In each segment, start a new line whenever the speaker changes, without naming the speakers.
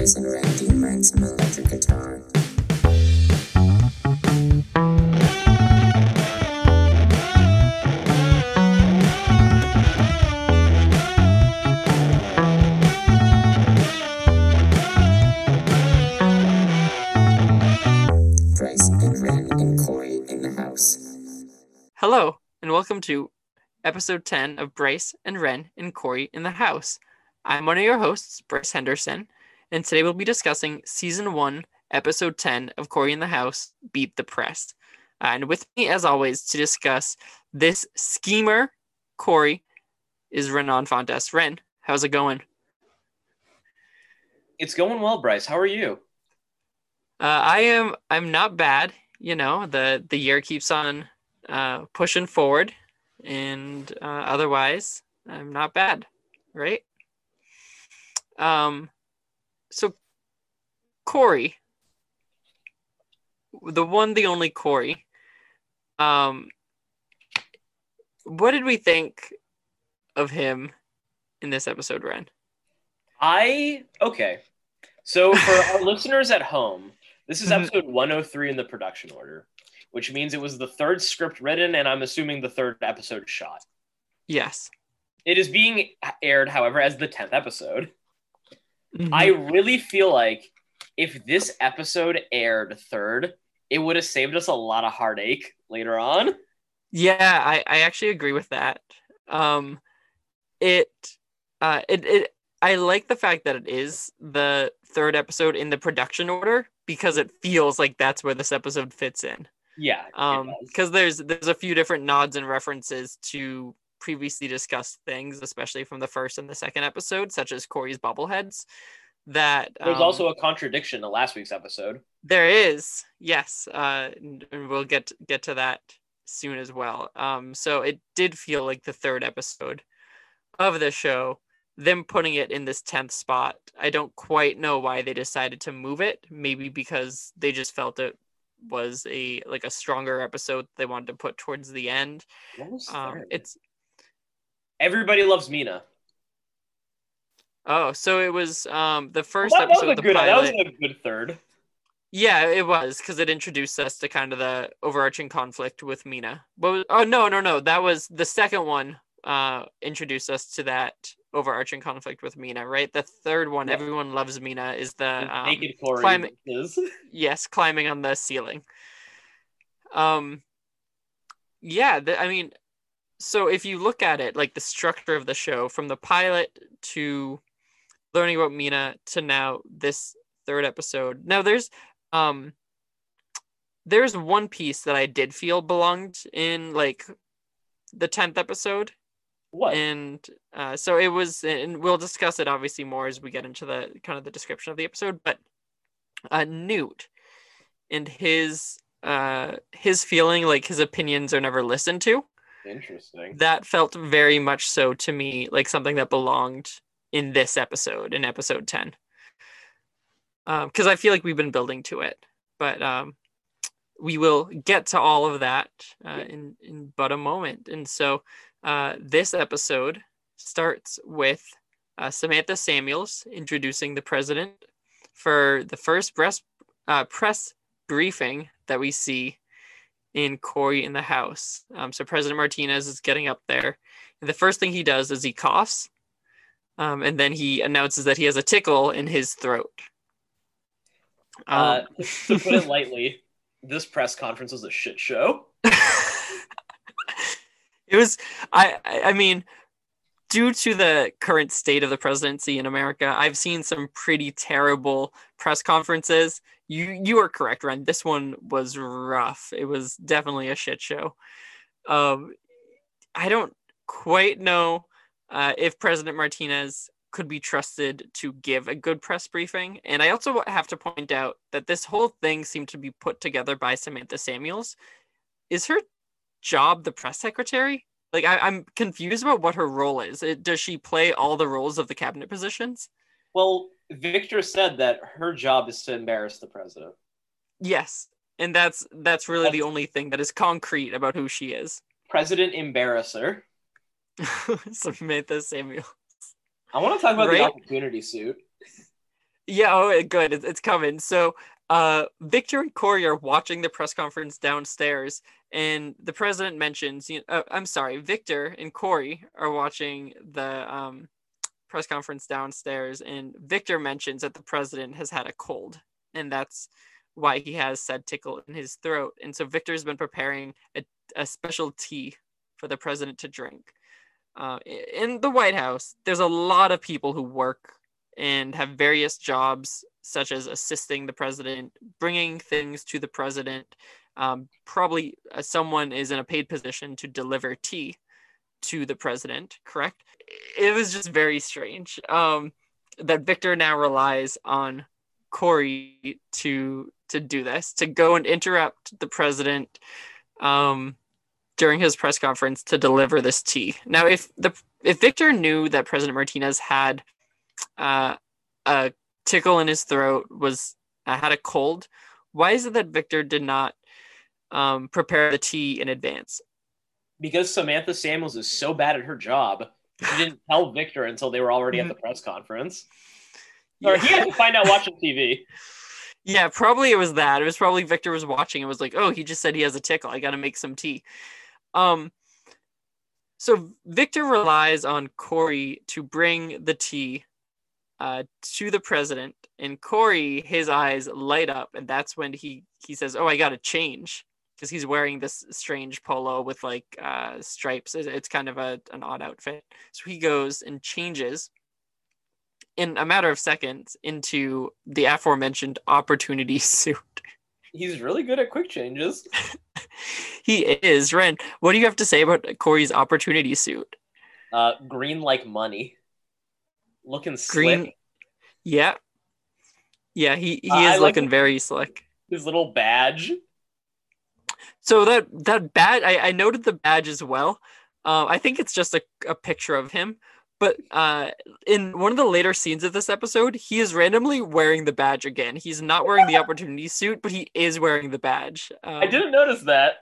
Bryce and Randy learn some electric guitar. Bryce and Ren and Cory in the house.
Hello, and welcome to episode 10 of Bryce and Ren and Cory in the House. I'm one of your hosts, Bryce Henderson, and today we'll be discussing season 1, episode 10 of Cory in the House Beat the Press. Uh, and with me, as always, to discuss this schemer, Cory, is Renan Fontes. Ren, how's it going?
It's going well, Bryce. How are you?
Uh, I am. I'm not bad. You know, the the year keeps on uh, pushing forward, and uh, otherwise, I'm not bad, right? Um, so Cory, the one, the only Cory. Um, what did we think of him in this episode, Ren?
I okay. So for our listeners at home, this is
Mhm.
episode 103 in the production order, which means it was the third script written, and I'm assuming the third episode shot.
Yes.
It is being aired, however, as the 10th episode.
Mhm.
I really feel like if this episode aired third, it would have saved us a lot of heartache later on.
Yeah, I, I actually agree with that. Um, it, uh, it, it, I like the fact that it is the third episode in the production order because it feels like that's where this episode fits in.
Yeah.
Um, because there's there's a few different nods and references to previously discussed things, especially from the first and the second episode, such as Cory's bobbleheads. That
There's
um,
also a contradiction to last week's episode.
there is, yes, uh, and we'll get get to that soon as well. Um, so it did feel like the third episode of the show. Them putting it in this tenth spot, I don't quite know why they decided to move it. Maybe because they just felt it was a like a stronger episode they wanted to put towards the end. Um, it's
Everybody loves Meena.
oh, so it was um the first
that, that was
episode
a
of the
good. That was a good third.
Yeah, it was because it introduced us to kind of the overarching conflict with Meena. Was, oh no, no, no, that was the second one. Uh, introduced us to that overarching conflict with Meena, right? The third one,
Yeah.
everyone loves Meena, is the um,
naked is.
yes, climbing on the ceiling. Um, yeah, the, I mean, so if you look at it, like the structure of the show, from the pilot to learning about Meena to now this third episode. Now there's um there's one piece that I did feel belonged in like the 10th episode
What?
and uh, so it was and we'll discuss it obviously more as we get into the kind of the description of the episode but uh newt and his uh his feeling like his opinions are never listened to
Interesting.
that felt very much so to me like something that belonged in this episode in episode 10 because i feel like we've been building to it but um we will get to all of that uh, in in but a moment. And so uh this episode starts with uh, samantha samuels introducing the president for the first press uh, press briefing that we see in Cory in the house. Um, so President Martinez is getting up there. And the first thing he does is he coughs. Um, and then he announces that he has a tickle in his throat.
Uh,
Um,
to put it lightly, this press conference was a shit show.
it was, I I mean, due to the current state of the presidency in America, I've seen some pretty terrible press conferences. You you are correct, Ren. This one was rough. It was definitely a shit show. Um, I don't quite know uh, if President Martinez could be trusted to give a good press briefing. And I also have to point out that this whole thing seemed to be put together by Samantha Samuels. Is her job the press secretary? Like I, I'm confused about what her role is. It, does she play all the roles of the cabinet positions?
Well, Victor said that her job is to embarrass the president.
Yes, and that's that's really the only thing that is concrete about who she is.
President embarrasser.
Samantha Samuel.
I want to talk about
Right?
the opportunity suit.
Yeah, oh, good. It's, it's coming. So, uh, Victor and Cory are watching the press conference downstairs, and the president mentions, you know, uh, I'm sorry, Victor and Cory are watching the um, press conference downstairs, and Victor mentions that the president has had a cold, and that's why he has said tickle in his throat. And so Victor's been preparing a, a special tea for the president to drink. Uh, in the White House, there's a lot of people who work and have various jobs, such as assisting the president, bringing things to the president. Um, probably uh, someone is in a paid position to deliver tea to the president, correct? It was just very strange um, that Victor now relies on Cory to to do this, to go and interrupt the president um, during his press conference to deliver this tea. Now, if the if Victor knew that President Martinez had uh, a tickle in his throat, was uh, had a cold, why is it that Victor did not um, prepare the tea in advance?
Because Samantha Samuels is so bad at her job, she didn't tell Victor until they were already at the press conference. Or he had to find out watching TV.
Yeah, probably it was that. It was probably Victor was watching and was like, "Oh, he just said he has a tickle. I got to make some tea." Um so Victor relies on Cory to bring the tea uh, to the president, and Cory, his eyes light up, and that's when he he says, "Oh, I got to change," because he's wearing this strange polo with like uh, stripes. It's kind of a an odd outfit. So he goes and changes in a matter of seconds into the aforementioned opportunity suit.
He's really good at quick changes.
he is. Ren, what do you have to say about Cory's opportunity suit?
Uh, green like money. Looking slick. Green.
Yeah. Yeah, he, he uh, is looking like very slick.
His little badge.
So that that badge, I, I noted the badge as well. Uh, I think it's just a, a picture of him, but uh, in one of the later scenes of this episode, he is randomly wearing the badge again. He's not wearing the opportunity suit, but he is wearing the badge.
Um, I didn't notice that.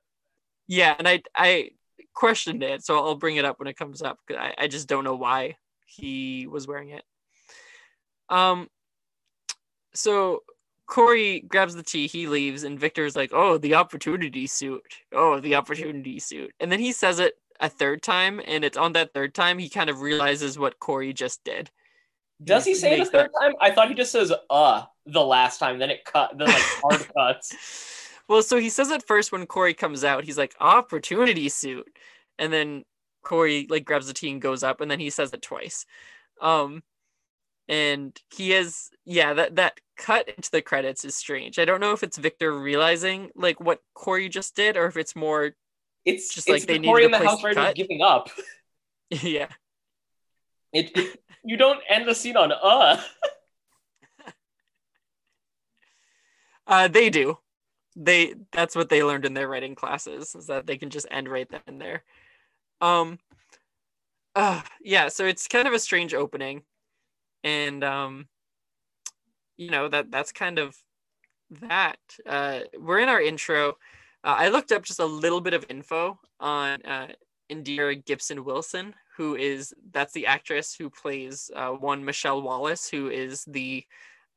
Yeah, and I I questioned it, so I'll bring it up when it comes up. I, I just don't know why he was wearing it. Um. So Cory grabs the tea, he leaves, and Victor's like, "Oh, the opportunity suit. Oh, the opportunity suit." And then he says it a third time, and it's on that third time he kind of realizes what Cory just did.
Does he, he say it a third that... time? I thought he just says "uh" the last time. Then it cut. Then like hard cuts.
Well, so he says it first when Cory comes out. He's like opportunity suit, and then Cory like grabs the tea and goes up, and then he says it twice. Um, and he is yeah that that cut into the credits is strange. I don't know if it's Victor realizing like what Cory just did, or if it's more
it's just it's like they Cory in the house right giving up.
yeah.
It, it, you don't end the scene on uh.
uh they do. They that's what they learned in their writing classes is that they can just end right then and there. Um uh yeah, so it's kind of a strange opening. And um you know that that's kind of that. Uh we're in our intro uh, I looked up just a little bit of info on uh, Indira Gibson Wilson, who is that's the actress who plays uh, one Michelle Wallace, who is the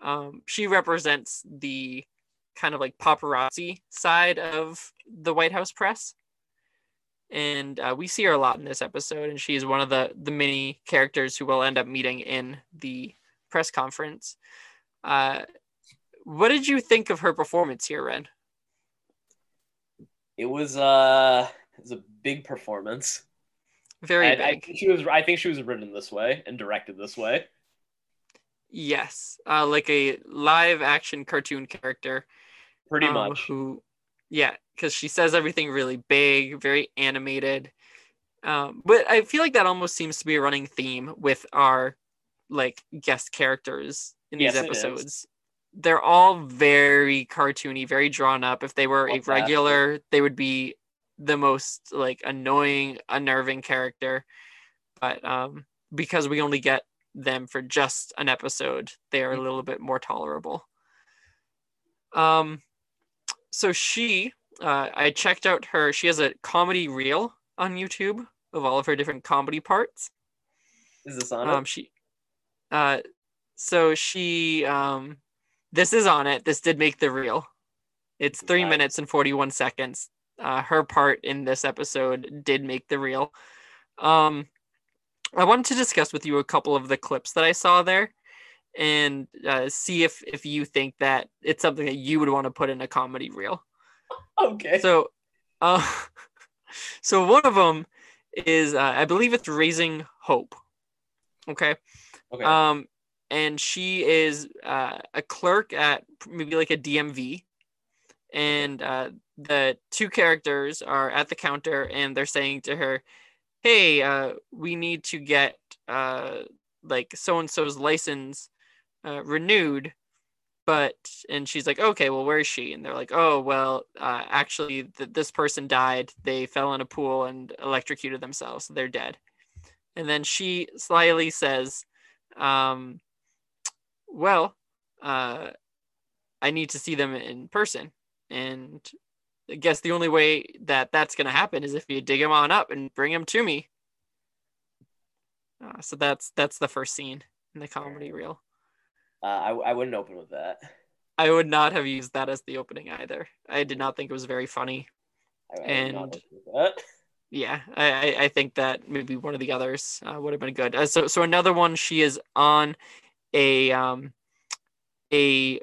um, she represents the kind of like paparazzi side of the White House press, and uh, we see her a lot in this episode, and she's one of the the many characters who will end up meeting in the press conference. Uh, what did you think of her performance here, Ren?
it was uh it was a big performance.
Very
I,
big.
I think she was I think she was written this way and directed this way.
Yes, uh, like a live action cartoon character.
Pretty um, much.
Who, yeah, because she says everything really big, very animated. Um, but I feel like that almost seems to be a running theme with our like guest characters in these yes, episodes they're all very cartoony, very drawn up. If they were a regular, they would be the most like annoying, unnerving character. But um, because we only get them for just an episode, they are a little bit more tolerable. Um, so she, uh, I checked out her. She has a comedy reel on YouTube of all of her different comedy parts.
Is this on?
Um, she, uh, so she um this is on it. This did make the reel. It's three
Nice.
minutes and 41 seconds. Uh, her part in this episode did make the reel. Um, I wanted to discuss with you a couple of the clips that I saw there and uh, see if if you think that it's something that you would want to put in a comedy reel.
Okay.
So, uh, so one of them is uh, I believe it's Raising Hope. Okay.
okay.
Um, and she is uh, a clerk at maybe like a DMV, and uh, the two characters are at the counter and they're saying to her, "Hey, uh, we need to get uh, like so and so's license uh, renewed." But and she's like, okay, well, where is she? And they're like, oh, well, uh, actually, th- this person died. They fell in a pool and electrocuted themselves. They're dead. And then she slyly says, um, well, uh, I need to see them in person. And I guess the only way that that's going to happen is if you dig them on up and bring them to me. Uh, so that's that's the first scene in the comedy reel.
uh, I, I wouldn't open with that.
I would not have used that as the opening either. I did not think it was very funny.
I, I
And-
open with that.
Yeah, I, I- I think that maybe one of the others uh, would have been good. Uh, so so another one, she is on a um a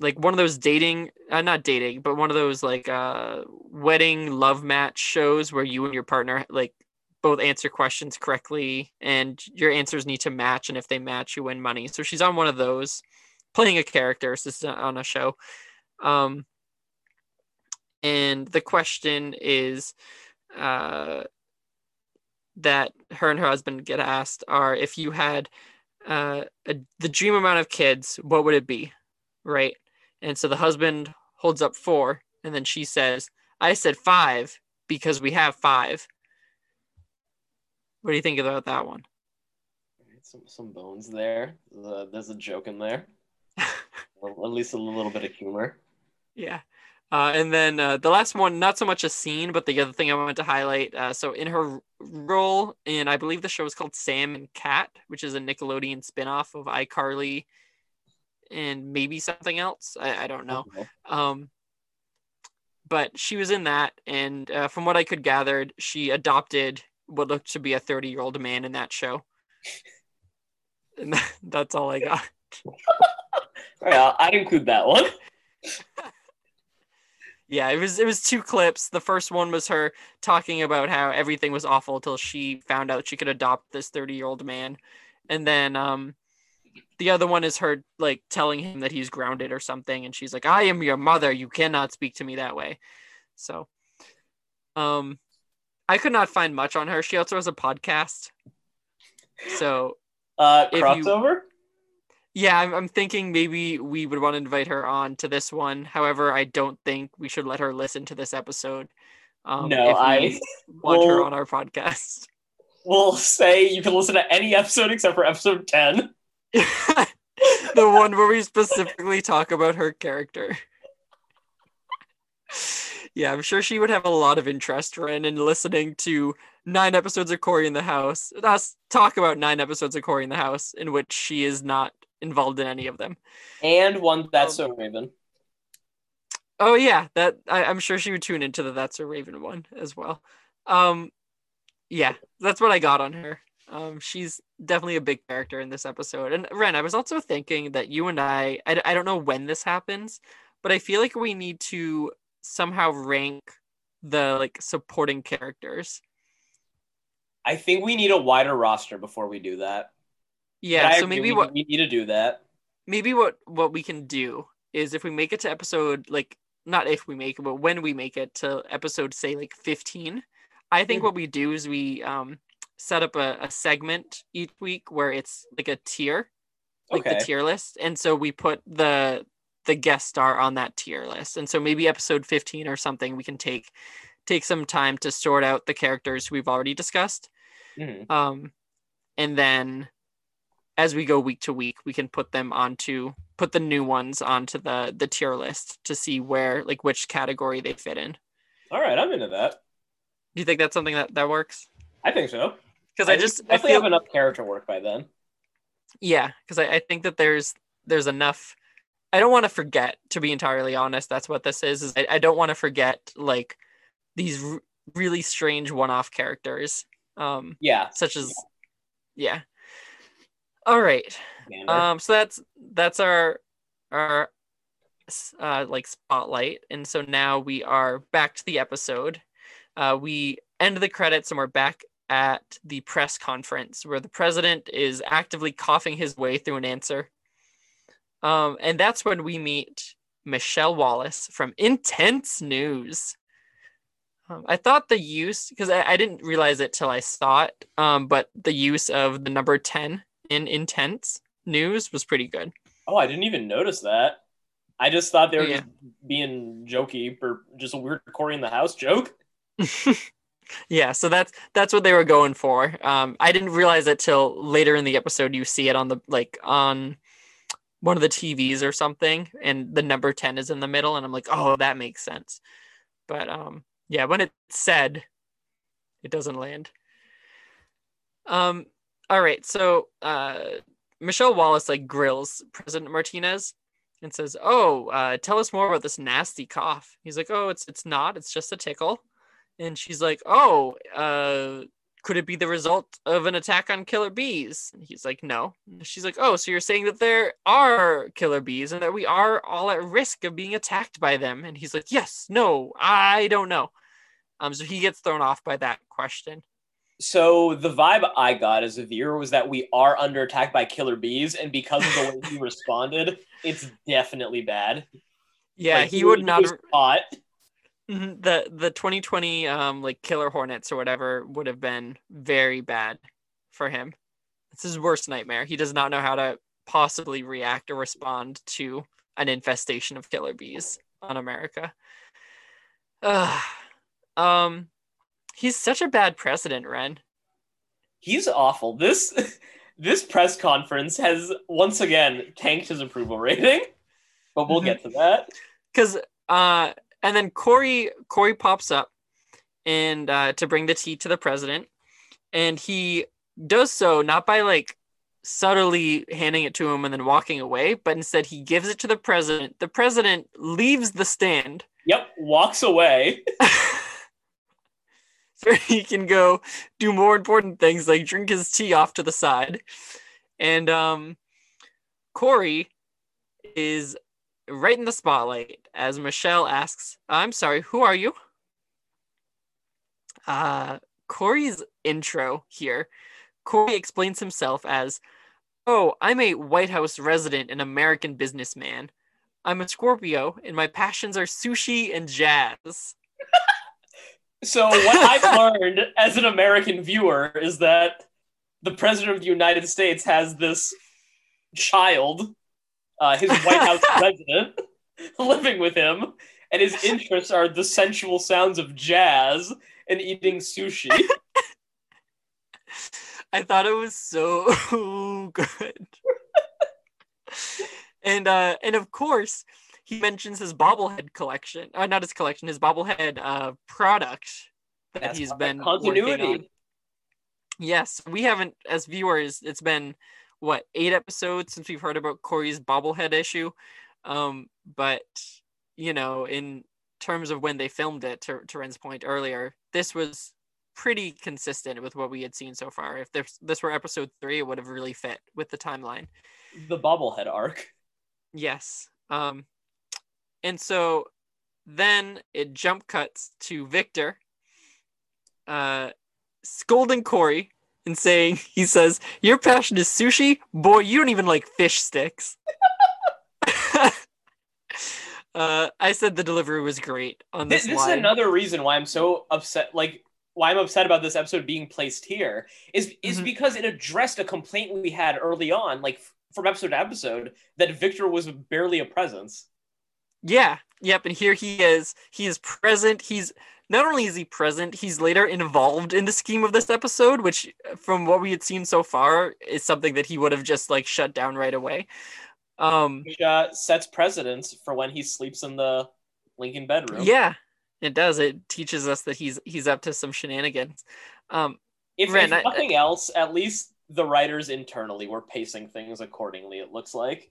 like one of those dating uh, not dating but one of those like uh wedding love match shows where you and your partner like both answer questions correctly and your answers need to match. And if they match you win money. So she's on one of those playing a character so this is on a show. Um and the question is uh that her and her husband get asked are if you had uh, a, the dream amount of kids, what would it be? Right. And so the husband holds up four, and then she says, I said five because we have five. What do you think about that one?
Some some bones there. There's a, there's a joke in there. At least a little bit of humor.
Yeah. Uh, and then uh, the last one, not so much a scene, but the other thing I wanted to highlight. Uh, so in her role in, I believe the show is called Sam and Cat, which is a Nickelodeon spinoff of iCarly and maybe something else. I, I don't know. Um, but she was in that, and uh, from what I could gather, she adopted what looked to be a 30 year old man in that show. And that's all I got.
All right, I'll- include that one.
Yeah, it was it was two clips. The first one was her talking about how everything was awful until she found out she could adopt this 30-year-old man. And then um the other one is her like telling him that he's grounded or something and she's like, "I am your mother. You cannot speak to me that way." So um I could not find much on her. She also has a podcast. So,
Uh,
If you-
crossover.
Yeah, I'm, I'm thinking maybe we would want to invite her on to this one. However, I don't think we should let her listen to this episode. Um,
no,
if
I
want her on our podcast.
We'll say you can listen to any episode except for episode ten.
the one where we specifically talk about her character. Yeah, I'm sure she would have a lot of interest, Ren, in listening to nine episodes of Cory in the House. Us talk about nine episodes of Cory in the House in which she is not involved in any of them.
And one that's so Raven.
Oh yeah, that I, I'm sure she would tune into the That's a Raven one as well. Um, yeah, that's what I got on her. Um, she's definitely a big character in this episode. And Ren, I was also thinking that you and I, I, I don't know when this happens, but I feel like we need to somehow rank the like supporting characters.
I think we need a wider roster before we do that.
Yeah,
I
so maybe
we,
what
we need to do that.
maybe what what we can do is if we make it to episode like not if we make it but when we make it to episode say like 15 i think
Mhm.
what we do is we um set up a, a segment each week where it's like a tier like
Okay.
the tier list and so we put the the guest star on that tier list and so maybe episode 15 or something we can take take some time to sort out the characters we've already discussed
Mhm.
um and then as we go week to week we can put them onto put the new ones onto the the tier list to see where like which category they fit in
All right, I'm into that.
do you think that's something that that works
I think so.
because i
think
just
we
i feel
have enough character work by then.
Yeah, because I, I think that there's there's enough. I don't want to forget, to be entirely honest. That's what this is. Is I, I don't want to forget like these r- really strange one-off characters, um,
Yeah.
such as yeah. All right. Um, so that's that's our our uh, like spotlight, and so now we are back to the episode. Uh, we end the credits, and we're back at the press conference where the president is actively coughing his way through an answer. Um, and that's when we meet Michelle Wallace from Intense News. Um, I thought the use, because I, I didn't realize it till I saw it, um, but the use of the number 10 in Intense News was pretty good.
oh, I didn't even notice that. I just thought they were
Yeah.
just being jokey for just a weird Cory in the house joke.
yeah, so that's that's what they were going for. Um, I didn't realize it till later in the episode. You see it on the like on one of the TVs or something, and the number ten is in the middle, and I'm like, oh, that makes sense. But um, yeah, when it's said, it doesn't land. Um, all right, so uh, Michelle Wallace like grills President Martinez and says, "Oh, uh, tell us more about this nasty cough." He's like, "Oh, it's it's not. It's just a tickle." And she's like, "Oh, uh, could it be the result of an attack on killer bees?" And he's like, "No." And she's like, "Oh, so you're saying that there are killer bees and that we are all at risk of being attacked by them?" And he's like, "Yes, no, I don't know." Um, so he gets thrown off by that question.
So the vibe I got as a viewer was that we are under attack by killer bees, and because of the way he responded, it's definitely bad.
Yeah,
Like,
he would not.
caught.
Mhm, the the 2020 um like killer hornets or whatever would have been very bad for him it's his worst nightmare he does not know how to possibly react or respond to an infestation of killer bees on america Ugh. um he's such a bad president ren
He's awful. This this press conference has once again tanked his approval rating, but we'll
Mhm.
get to that.
because uh and then cory cory pops up and uh to bring the tea to the president and he does so not by like subtly handing it to him and then walking away but instead he gives it to the president the president leaves the stand
Yep, walks away.
he can go do more important things like drink his tea off to the side. And um cory is right in the spotlight as michelle asks i'm sorry who are you? Uh cory's intro here cory explains himself as oh i'm a white house resident and american businessman. I'm a scorpio and my passions are sushi and jazz
So what I've learned as an American viewer is that the president of the United States has this child, uh, his White House president, living with him, and his interests are the sensual sounds of jazz and eating sushi.
I thought it was so good. and uh and of course he mentions his bobblehead collection. Uh, not his collection, his bobblehead uh product that
That's
he's been Working on.
continuity.
Yes, we haven't as viewers, it's been what, eight episodes since we've heard about Cory's bobblehead issue. Um, but you know, in terms of when they filmed it, to, to Ren's point earlier, this was pretty consistent with what we had seen so far. If this this were episode three, it would have really fit with the timeline.
The bobblehead arc.
Yes. Um, and so then it jump cuts to Victor, uh, scolding Cory and saying, he says, Your passion is sushi? Boy, you don't even like fish sticks. uh, I said the delivery was great on
This,
this,
this is another reason why I'm so upset. Like why I'm upset about this episode being placed here is is
Mhm.
because it addressed a complaint we had early on, like from episode to episode, that Victor was barely a presence.
Yeah. Yep. And here he is. He is present. He's not only is he present, he's later involved in the scheme of this episode, which, from what we had seen so far, is something that he would have just like shut down right away. Um,
Which uh, sets precedence for when he sleeps in the Lincoln bedroom.
yeah, it does. It teaches us that he's he's up to some shenanigans. Um,
If,
Ren,
if
I-
nothing else, at least the writers internally were pacing things accordingly. It looks like.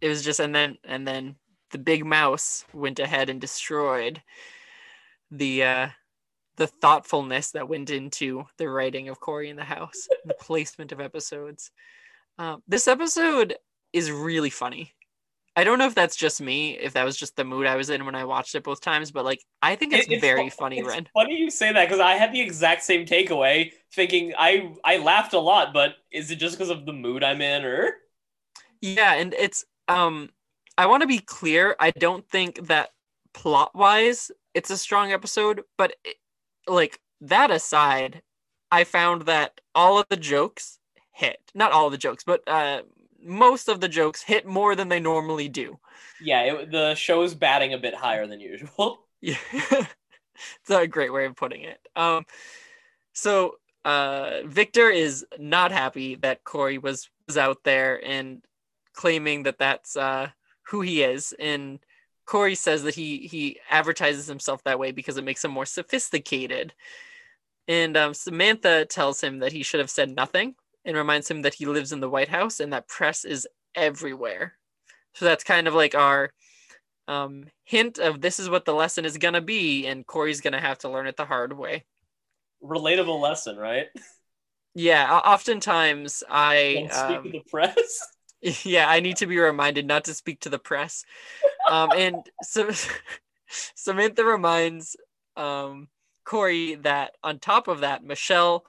It was just and then and then the big mouse went ahead and destroyed the uh the thoughtfulness that went into the writing of Cory in the House, the placement of episodes. Um, this episode is really funny. I don't know if that's just me, if that was just the mood I was in when I watched it both times, but like I think it's,
It-
very
fu-
funny,
it's
Ren.
Funny you say that because I had the exact same takeaway, thinking I I laughed a lot, but is it just because of the mood I'm in, or
Yeah, and it's um I want to be clear, I don't think that plot-wise it's a strong episode, but it, like that aside, I found that all of the jokes hit. Not all of the jokes, but uh most of the jokes hit more than they normally do.
yeah, it, the show is batting a bit higher than usual.
Yeah. it's a great way of putting it. Um so uh Victor is not happy that Cory was was out there and claiming that that's uh who he is and Cory says that he he advertises himself that way because it makes him more sophisticated. And um, Samantha tells him that he should have said nothing and reminds him that he lives in the White House and that press is everywhere. So that's kind of like our um, hint of this is what the lesson is gonna be, and Cory's gonna have to learn it the hard way.
Relatable lesson, right?
Yeah, oftentimes I
Don't speak
um,
to the press.
yeah I need to be reminded not to speak to the press, um, and so Samantha reminds um, Cory that on top of that, Michelle.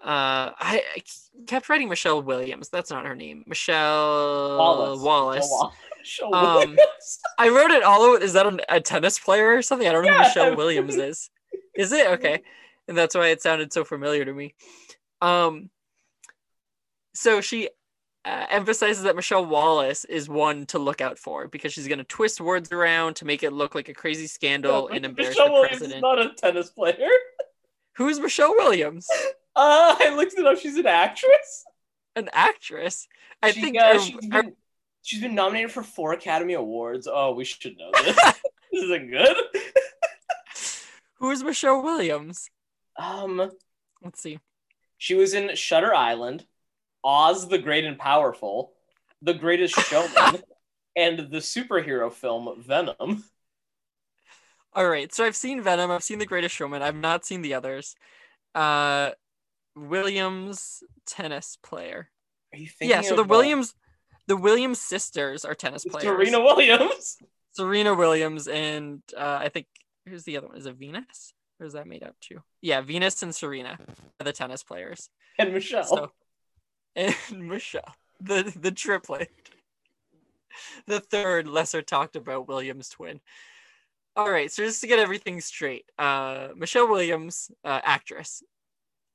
Uh, I, I kept writing Michelle Williams. That's not her name. Michelle
Wallace.
Wallace. Um, I wrote it all out. Is that an, a tennis player or something? I don't know who
Yeah.
Michelle Williams is. Is it okay? And that's why it sounded so familiar to me. Um, so she uh, emphasizes that Michelle Wallace is one to look out for because she's going to twist words around to make it look like a crazy scandal and embarrass
Michelle
the
Williams is
president.
not a tennis player.
Who's Michelle Williams?
Uh, I looked it up. She's an actress.
An actress. I
She,
think.
uh,
uh,
she's,
uh,
been, she's been nominated for four Academy Awards. Oh, we should know this. this isn't good.
who is Michelle Williams?
Um,
Let's see.
she was in Shutter Island, Oz the Great and Powerful, The Greatest Showman, and the superhero film Venom.
All right, so I've seen Venom. I've seen The Greatest Showman. I've not seen the others. Uh, Williams tennis player.
Are you thinking
Yeah, so the
uh,
Williams, the Williams sisters are tennis players.
Serena Williams?
Serena Williams and uh, I think who's the other one? Is it Venus? Or is that made up too? Yeah, Venus and Serena are the tennis players.
And Michelle.
So, and Michelle, the the triplet, the third lesser talked about Williams twin. All right, so just to get everything straight, uh, Michelle Williams, uh, actress,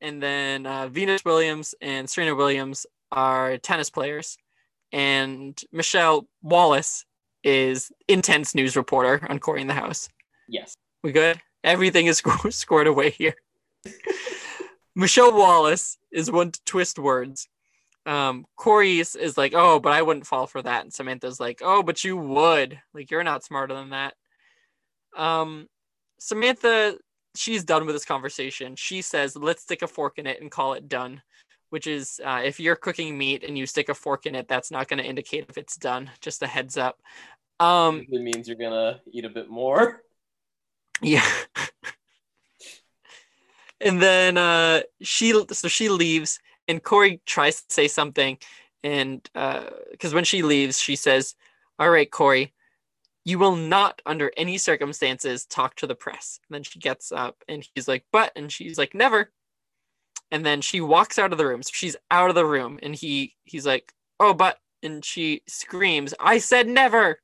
and then uh, Venus Williams and Serena Williams are tennis players, and Michelle Wallace is intense news reporter on Cory in the House.
yes.
We good? Everything is scored away here. Michelle Wallace is one to twist words. Um, Cory is, is like, oh, but I wouldn't fall for that. And Samantha's like, oh, but you would. Like, you're not smarter than that. Um, Samantha, she's done with this conversation. She says, let's stick a fork in it and call it done. Which is, uh, if you're cooking meat and you stick a fork in it, that's not going to indicate if it's done. Just a heads up. Um,
it means you're gonna eat a bit more.
Yeah. and then uh she so she leaves and Cory tries to say something and uh because when she leaves she says, All right, Cory, you will not under any circumstances talk to the press. And then she gets up and he's like, But and she's like, Never. And then she walks out of the room. So she's out of the room and he he's like, Oh, but and she screams, I said never.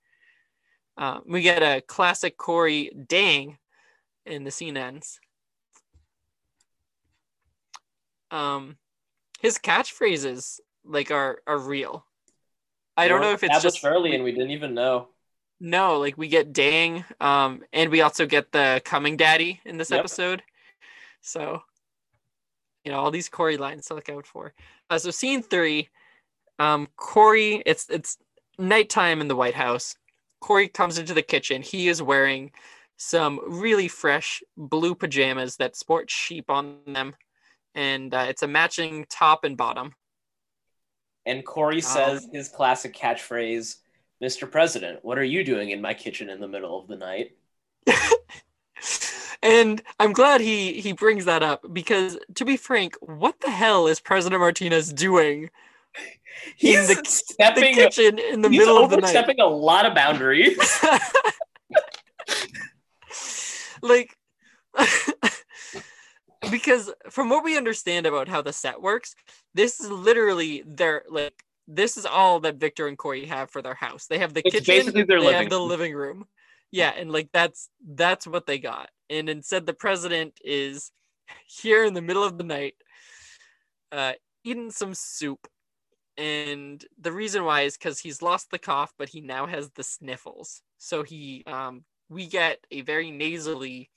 Uh, we get a classic Cory dang and the scene ends. Um, his catchphrases like are are real. I don't know if it's just
early and we didn't even know.
no, like we get dang, um, and we also get the coming daddy in this
Yep.
episode. So, you know, all these Cory lines to look out for. Uh, so scene three, um, Cory, it's it's nighttime in the White House. Cory comes into the kitchen. He is wearing some really fresh blue pajamas that sport sheep on them, and uh, it's a matching top and bottom.
And Cory says his classic catchphrase, Mr. President, what are you doing in my kitchen in the middle of the night?
and I'm glad he he brings that up because to be frank, what the hell is President Martinez doing
He's
in the, the
stepping
kitchen in the middle of the night?
overstepping a lot of boundaries.
like because from what we understand about how the set works, this is literally their like this is all that Victor and Cory have for their house. They have the
It's
kitchen,
basically their
they
living
have the living room. Yeah, and like that's that's what they got. And instead the president is here in the middle of the night uh eating some soup. And the reason why is because he's lost the cough, but he now has the sniffles. So he um we get a very nasally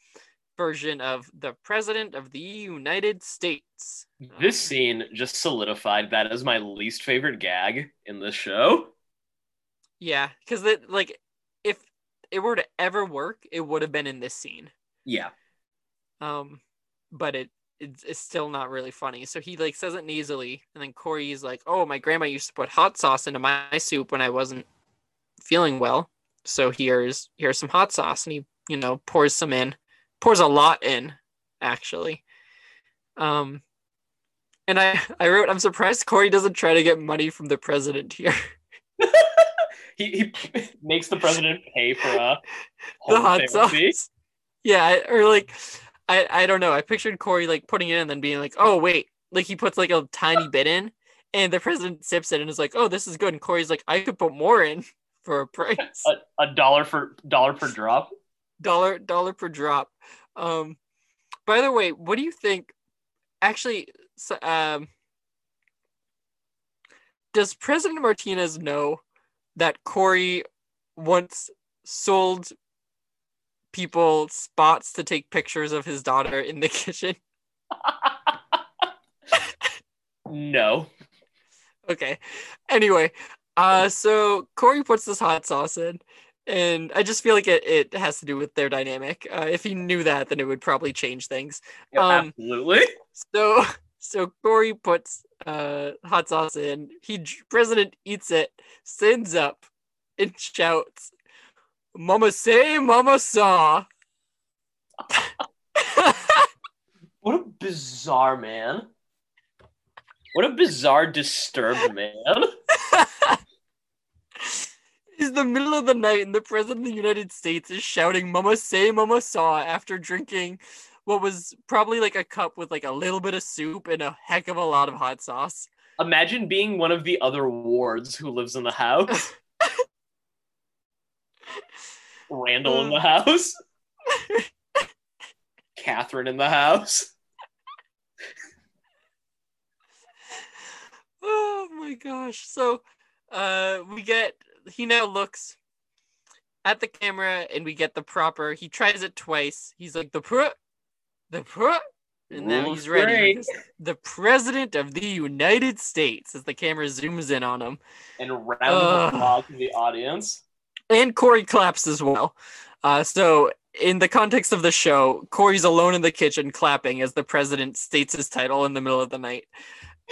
version of the president of the United States.
This scene just solidified that as my least favorite gag in this show.
Yeah, because it like if it were to ever work, it would have been in this scene.
Yeah.
Um, but it it's, it's still not really funny. So he like says it nasally, and then Cory's like, "Oh, my grandma used to put hot sauce into my soup when I wasn't feeling well. So here's here's some hot sauce," and he you know pours some in, pours a lot in, actually. Um, and I I wrote, "I'm surprised Cory doesn't try to get money from the president here."
He, he makes the president pay for uh,
the hot
therapy.
sauce. Yeah, or like I I don't know. I pictured Cory like putting it in and then being like, "Oh wait," like he puts like a tiny bit in, and the president sips it and is like, "Oh, this is good." And Cory's like, "I could put more in for a price,
A, a dollar for dollar per drop.
Dollar dollar per drop." Um, by the way, what do you think? Actually, um, does President Martinez know that Cory once sold people spots to take pictures of his daughter in the kitchen?
No.
Okay. Anyway, uh, so Corey puts this hot sauce in, and I just feel like it, it has to do with their dynamic. Uh, if he knew that, then it would probably change things. Um,
Absolutely.
So so Cory puts uh hot sauce in. He president eats it, stands up, and shouts, "Mama say, Mama saw."
What a bizarre man. What a bizarre, disturbed man.
It's the middle of the night, and the president of the United States is shouting "Mama say, Mama saw" after drinking what was probably like a cup with like a little bit of soup and a heck of a lot of hot sauce.
Imagine being one of the other wards who lives in the house. Randall in the house. Catherine in the house.
oh my gosh. So uh we get he now looks at the camera and we get the proper he tries it twice. He's like the pr the pr and now
Ooh,
he's ready.
great.
The president of the United States as the camera zooms in on him.
And round applause to the audience.
And Cory claps as well. Uh so in the context of the show, Cory's alone in the kitchen clapping as the president states his title in the middle of the night.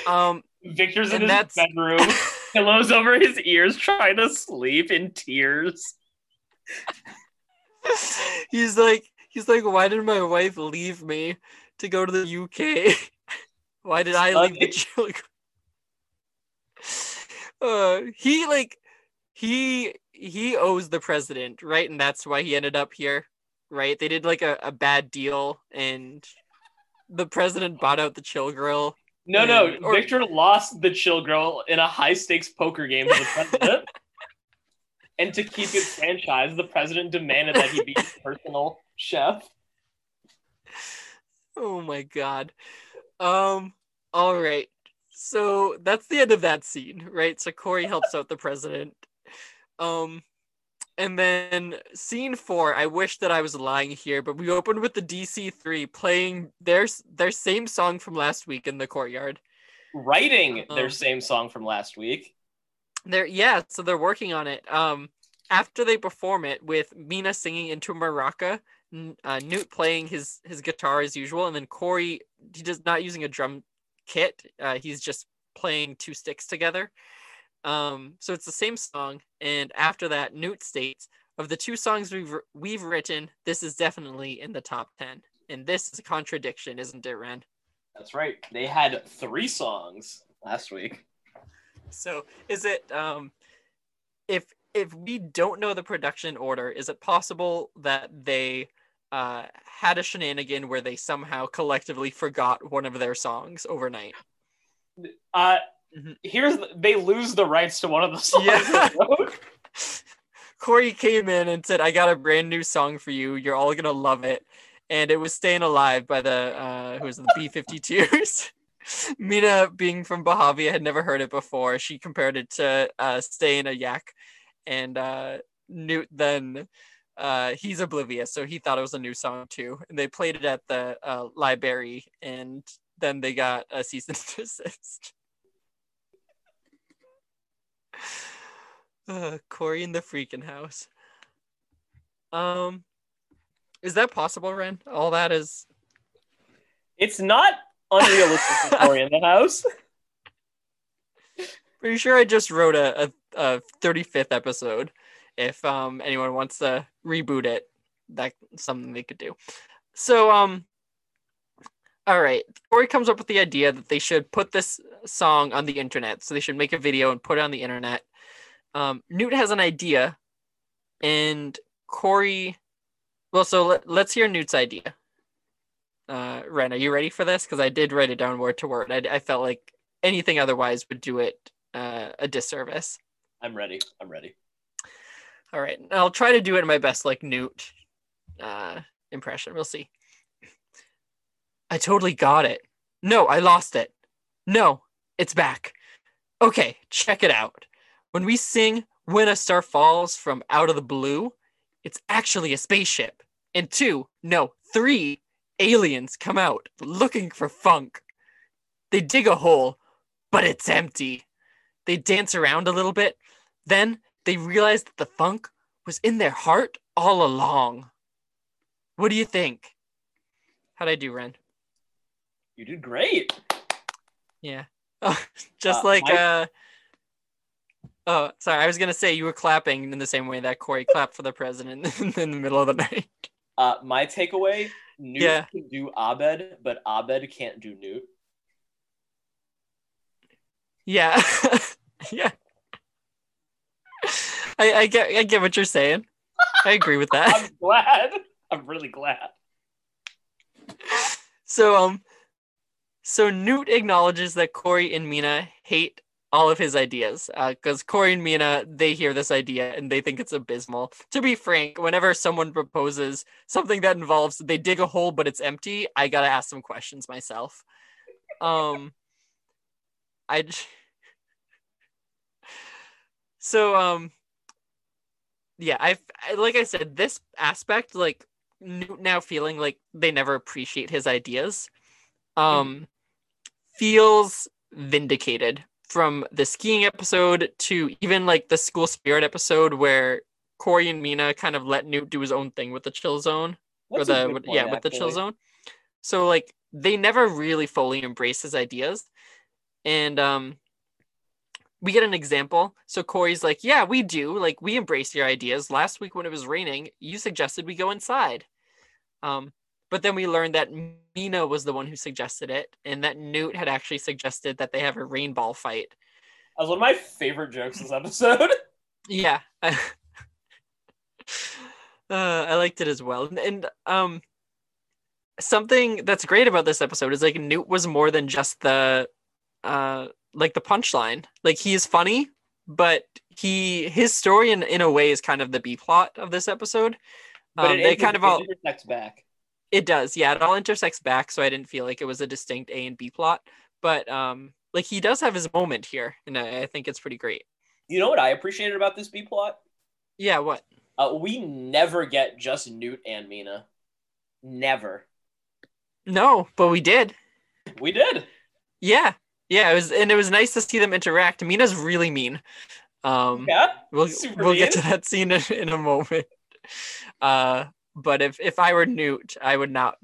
Um
Victor's in his bedroom, pillows over his ears, trying to sleep in tears.
he's like he's like why did my wife leave me to go to the uk why did i leave the children uh he like he he owes the president right? And that's why he ended up here right? They did like a, a bad deal and the president bought out the chill grill
No, no,
or-
Victor lost the chill grill in a high stakes poker game to the president. and to keep it franchised, the president demanded that he be his personal chef.
Oh my god. Um all right. So that's the end of that scene, right? So Corey helps out the president. Um and then scene 4, I wish that I was lying here, but we opened with the DC3 playing their their same song from last week in the courtyard.
Writing their
Um,
same song from last week.
They're yeah, so they're working on it. Um after they perform it with Meena singing into maraca, uh, Newt playing his his guitar as usual, and then Cory he does not using a drum kit. Uh, he's just playing two sticks together. Um, so it's the same song. And after that, Newt states, of the two songs we've we've written, this is definitely in the top ten. And this is a contradiction, isn't it, Ren?
That's right. They had three songs last week.
So is it um if if we don't know the production order, is it possible that they uh had a shenanigan where they somehow collectively forgot one of their songs overnight?
Uh,
Mhm.
here's the, they lose the rights to one of the songs.
Yeah. Cory came in and said, I got a brand new song for you. You're all gonna love it. And it was Staying Alive by the uh who was the B 52s. Meena being from Bahavia had never heard it before. She compared it to uh Stay in a Yak. And uh Newt then uh he's oblivious, so he thought it was a new song too. And they played it at the uh library and then they got a cease and desist. Uh, Cory in the freaking house. Um, is that possible, Ren? All that is.
It's not unrealistic for Cory in the house.
Pretty sure I just wrote a, a, a 35th episode. If um anyone wants to reboot it, that's something they could do. So um. All right, Cory comes up with the idea that they should put this song on the internet. So they should make a video and put it on the internet. Um, Newt has an idea, and Cory. Well, so let, let's hear Newt's idea. Uh, Ren, are you ready for this? Because I did write it down word to word. I, I felt like anything otherwise would do it uh, a disservice.
I'm ready. I'm ready.
All right, I'll try to do it in my best, like Newt uh, impression. We'll see. I totally got it. No, I lost it. No, it's back. Okay, check it out. When we sing When a Star Falls from Out of the Blue, it's actually a spaceship. And two, no, three aliens come out looking for funk. They dig a hole, but it's empty. They dance around a little bit. Then they realize that the funk was in their heart all along. What do you think? How'd I do, Ren?
You did great.
Yeah. Oh, just
Uh,
like
my-
uh Oh, sorry. I was gonna say you were clapping in the same way that Cory clapped for the president in the middle of the night.
Uh, my takeaway: Newt
Yeah.
can do Abed, but Abed can't do Newt.
Yeah. yeah. I, I get I get what you're saying. I agree with that.
I'm glad. I'm really glad.
So um so Newt acknowledges that Cory and Meena hate all of his ideas because Cory and Meena they hear this idea and they think it's abysmal. To be frank, whenever someone proposes something that involves they dig a hole but it's empty, I gotta ask some questions myself. Um, I so um yeah I've I, like I said this aspect like Newt now feeling like they never appreciate his ideas um feels vindicated from the skiing episode to even like the school spirit episode where Cory and Meena kind of let Newt do his own thing with the chill zone
That's
or the
point,
yeah with the chill zone. So like they never really fully embrace his ideas. And um we get an example. So cory's like yeah we do. Like we embrace your ideas. Last week when it was raining you suggested we go inside. Um but then we learned that meena was the one who suggested it and that newt had actually suggested that they have a rainball fight
That was one of my favorite jokes this episode.
Yeah. I, uh, I liked it as well. And, um something that's great about this episode is like Newt was more than just the uh like the punchline. Like he is funny, but he his story in, in a way is kind of the B plot of this episode.
But
Um,
it
they kind of all
back.
It does, yeah. It all intersects back, so I didn't feel like it was a distinct A and B plot. But um, like he does have his moment here, and I, I think it's pretty great.
You know what I appreciated about this B plot?
Yeah, what?
Uh, we never get just Newt and Meena. Never.
No, but we did.
We did.
Yeah, yeah. It was, and it was nice to see them interact. Meena's really mean. Um,
Yeah.
we'll
super
we'll get to that scene in, in a moment. Uh, but if if I were Newt, I would not.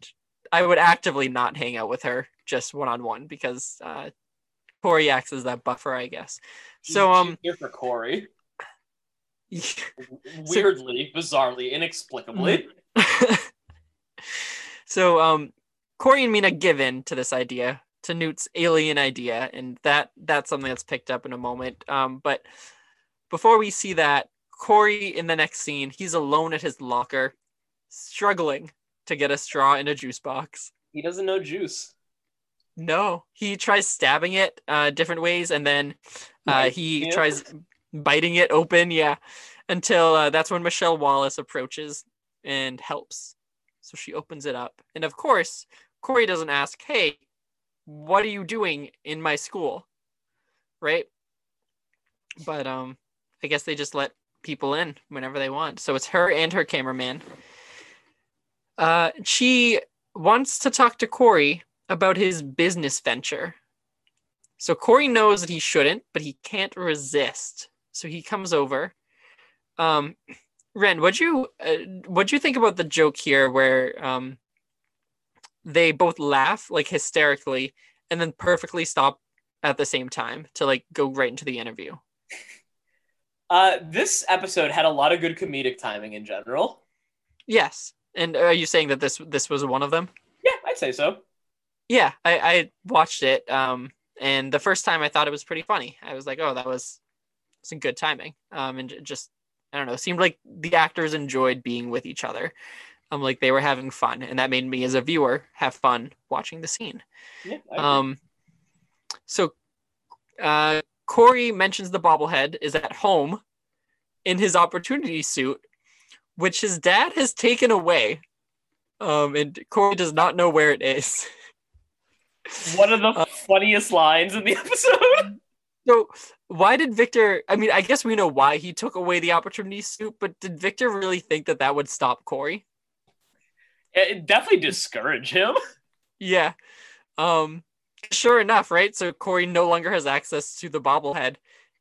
I would actively not hang out with her just one on one because uh, Cory acts as that buffer, I guess. So um,
here for Cory. Weirdly, bizarrely, inexplicably.
so um Cory and Meena give in to this idea, to Newt's alien idea, and that that's something that's picked up in a moment. Um, but before we see that, Cory in the next scene, he's alone at his locker, struggling to get a straw in a juice box.
He doesn't know juice.
No, he tries stabbing it uh, different ways, and then uh, he
Yeah.
tries biting it open. Yeah, until uh, that's when Michelle Wallace approaches and helps. So she opens it up, and of course, Cory doesn't ask, "Hey, what are you doing in my school?" Right? But um, I guess they just let people in whenever they want. So it's her and her cameraman. Uh, she wants to talk to Cory about his business venture. So Cory knows that he shouldn't, but he can't resist. So he comes over. Um, Ren, what'd you uh, what'd you think about the joke here, where um, they both laugh like hysterically, and then perfectly stop at the same time to like go right into the interview?
Uh, this episode had a lot of good comedic timing in general.
Yes. And are you saying that this this was one of them?
Yeah, I'd say so.
Yeah, I, I watched it. Um, and the first time I thought it was pretty funny. I was like, oh, that was some good timing. Um, and just I don't know, it seemed like the actors enjoyed being with each other. Um, like they were having fun, and that made me as a viewer have fun watching the scene.
Yeah,
Um, so uh, Cory mentions the bobblehead is at home in his opportunity suit, which his dad has taken away. Um, and Cory does not know where it is.
one of the
uh,
funniest lines in the episode.
So why did Victor? I mean, I guess we know why he took away the opportunity suit, but did Victor really think that that would stop Cory?
It definitely discouraged him.
Yeah. Um. Sure enough, right? So Cory no longer has access to the bobblehead,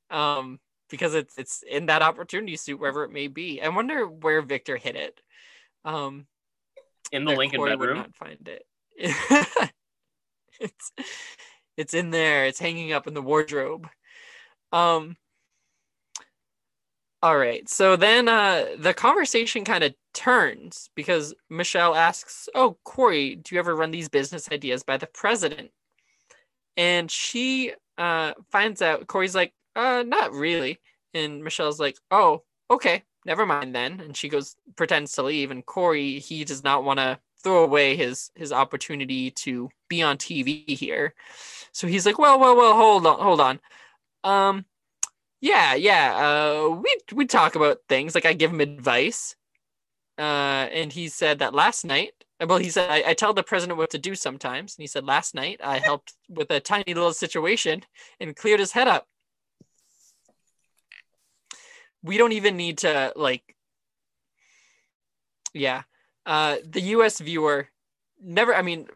um, because it's it's in that opportunity suit wherever it may be. I wonder where Victor hid it. Um,
In the Lincoln
Cory Would not find it. it's it's in there. It's hanging up in the wardrobe. Um. All right. So then uh, the conversation kind of turns because Michelle asks, "Oh, Cory, do you ever run these business ideas by the president?" And she uh, finds out Cory's like, "Uh, not really." And Michelle's like, "Oh, okay, never mind then." And she goes, pretends to leave. And Cory, he does not want to throw away his his opportunity to be on TV here. So he's like, "Well, well, well, hold on, hold on." Um, yeah, yeah. Uh, we we talk about things like I give him advice. Uh, and he said that last night. Well, he said I, I tell the president what to do sometimes, and he said last night I helped with a tiny little situation and cleared his head up. We don't even need to like. Yeah, uh, the U.S. viewer never. I mean,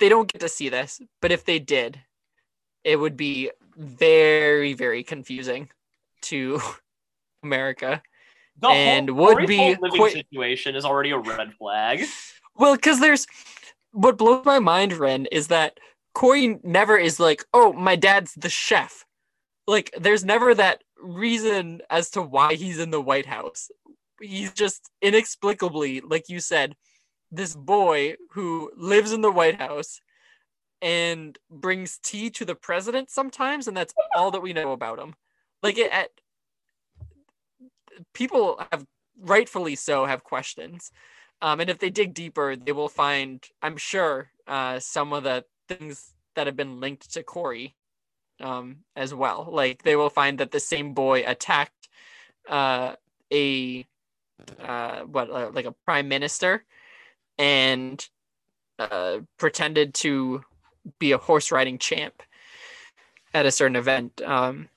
they don't get to see this, but if they did, it would be very, very confusing to America.
The
And would be
living situation is already a red flag.
Well, because there's what blows my mind, Ren, is that Cory never is like, oh, my dad's the chef. Like, there's never that reason as to why he's in the White House. He's just inexplicably, like you said, this boy who lives in the White House and brings tea to the president sometimes, and that's all that we know about him. Like, it, at, people have rightfully so have questions. Um, and if they dig deeper, they will find, I'm sure, uh, some of the things that have been linked to Cory um, as well. Like they will find that the same boy attacked uh, a uh, what uh, like a prime minister and uh, pretended to be a horse riding champ at a certain event. Um,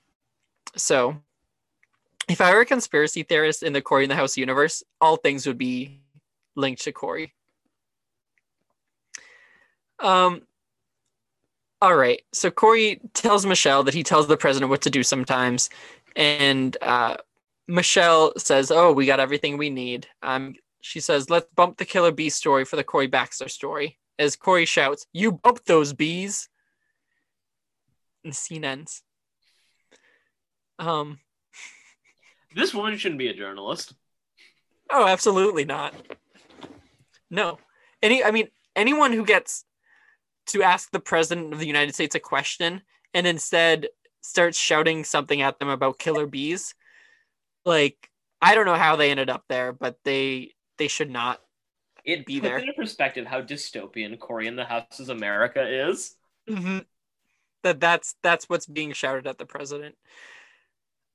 so if I were a conspiracy theorist in the Cory in the House universe, all things would be linked to Cory. Um. All right. So Cory tells Michelle that he tells the president what to do sometimes, and uh, Michelle says, "Oh, we got everything we need." Um, she says, "Let's bump the Killer Bee story for the Cory Baxter story," as Cory shouts, "You bumped those bees!" And the scene ends. Um.
This woman shouldn't be a journalist.
Oh, absolutely not. No. Any I mean anyone who gets to ask the president of the United States a question and instead starts shouting something at them about killer bees, like I don't know how they ended up there, but they they should not.
It
Be there.
into perspective how dystopian Cory in the House's America is.
Mhm. That that's that's what's being shouted at the president.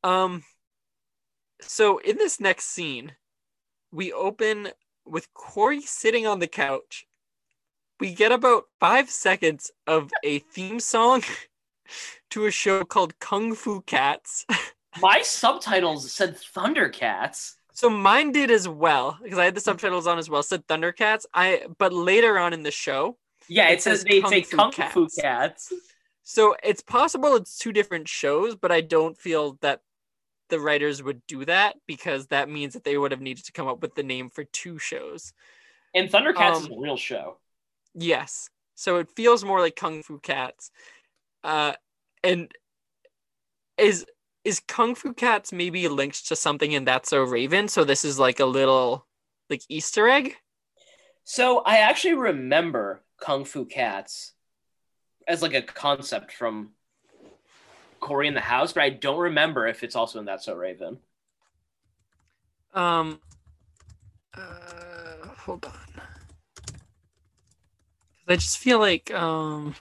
Um so in this next scene, we open with Cory sitting on the couch. We get about five seconds of a theme song to a show called Kung Fu Cats.
My subtitles said Thundercats.
So mine did as well because I had the subtitles on as well. Said Thundercats. I but later on in the show,
Yeah, it,
It
says
says
they
Kung
say
Fu
Kung Fu
Cats.
Cats.
So it's possible it's two different shows, but I don't feel that the writers would do that because that means that they would have needed to come up with the name for two shows.
And Thundercats
Um,
is a real show.
Yes. So it feels more like Kung Fu Cats. Uh and is is Kung Fu Cats maybe linked to something in That's So Raven? So this is like a little like Easter egg?
So I actually remember Kung Fu Cats as like a concept from Cory in the House, but I don't remember if it's also in That's So Raven.
Um uh hold on. I just feel like um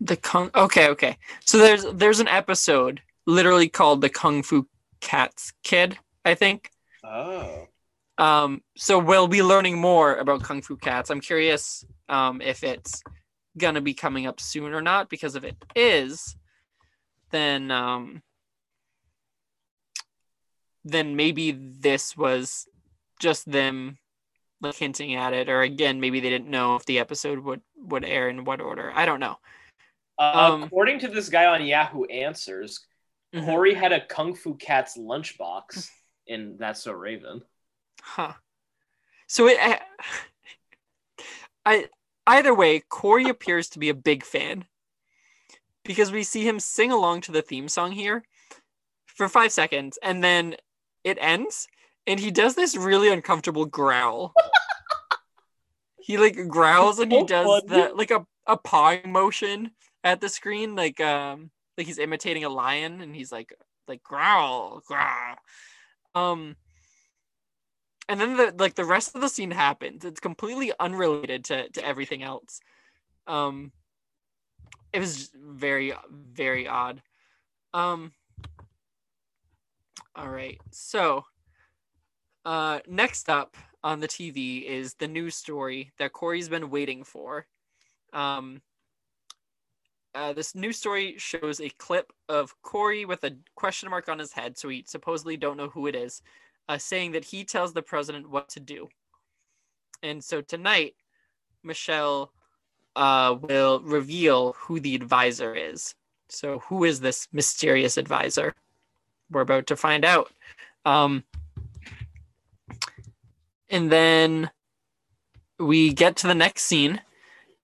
the kung okay okay. So there's there's an episode literally called the kung fu cats kid i think.
Oh.
um so we'll be learning more about kung fu cats. I'm curious um if it's gonna be coming up soon or not because if it is then um then maybe this was just them like hinting at it or again maybe they didn't know if the episode would would air in what order i don't know
Uh,
Um,
according to this guy on Yahoo Answers,
Mhm.
Cory had a Kung Fu Cats lunchbox in That's So Raven.
Huh. So it, I, I either way, Cory appears to be a big fan because we see him sing along to the theme song here for five seconds, and then it ends, and he does this really uncomfortable growl. he like growls and he does the like a a pawing motion at the screen, like um like he's imitating a lion, and he's like like growl growl. Um and then the like the rest of the scene happens it's completely unrelated to to everything else um it was very very odd um all right so uh next up on the tv is the news story that cory's been waiting for um uh, this news story shows a clip of Cory with a question mark on his head, so we supposedly don't know who it is uh, saying that he tells the president what to do. And so tonight, Michelle uh, will reveal who the advisor is. So, who is this mysterious advisor? We're about to find out. Um, and then we get to the next scene,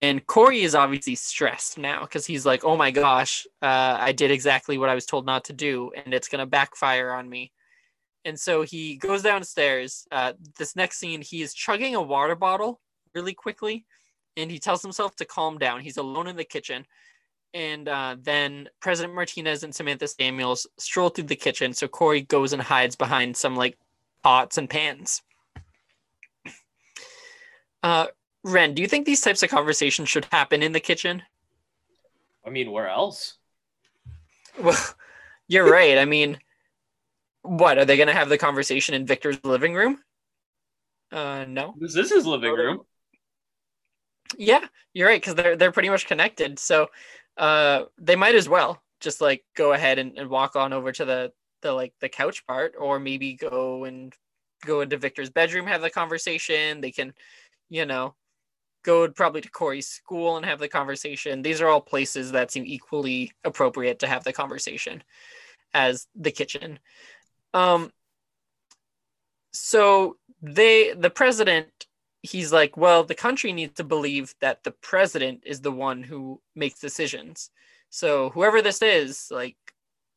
and Cory is obviously stressed now because he's like, oh my gosh, uh, I did exactly what I was told not to do, and it's going to backfire on me. And so he goes downstairs. Uh, this next scene, he is chugging a water bottle really quickly, and he tells himself to calm down. He's alone in the kitchen. And uh, then President Martinez and Samantha Samuels stroll through the kitchen. So Cory goes and hides behind some like pots and pans. Uh, Ren, do you think these types of conversations should happen in the kitchen?
I mean, where else?
Well, you're right. I mean, what are they going to have the conversation in Victor's living room? Uh, no.
This is his living room.
Yeah, you're right because they're they're pretty much connected. So, uh, they might as well just like go ahead and, and walk on over to the the like the couch part, or maybe go and go into Victor's bedroom, have the conversation. They can, you know, go probably to Cory's school and have the conversation. These are all places that seem equally appropriate to have the conversation as the kitchen. Um, so they the president he's like, well, the country needs to believe that the president is the one who makes decisions. So whoever this is, like,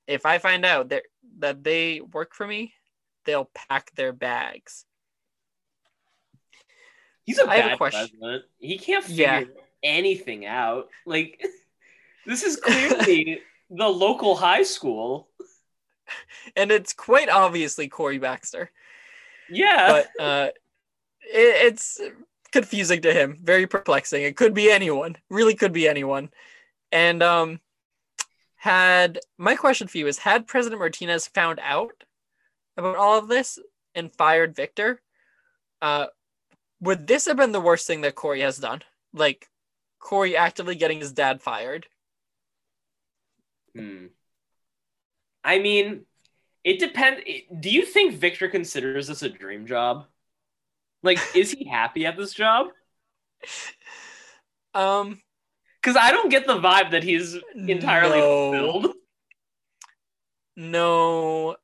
if I find out that that they work for me, they'll pack their bags.
He's a
I have a
bad
question.
president. He can't figure
Yeah.
anything out. Like this is clearly the local high school.
And it's quite obviously Cory Baxter.
Yeah.
but uh, it, it's confusing to him, very perplexing. It could be anyone, really could be anyone. And um, had my question for you is: Had President Martinez found out about all of this and fired Victor, uh, would this have been the worst thing that Cory has done? Like Cory actively getting his dad fired?
Hmm. I mean, it depends. Do you think Victor considers this a dream job? Like, is he happy at this job?
Um,
Because I don't get the vibe that he's entirely
No.
fulfilled.
no,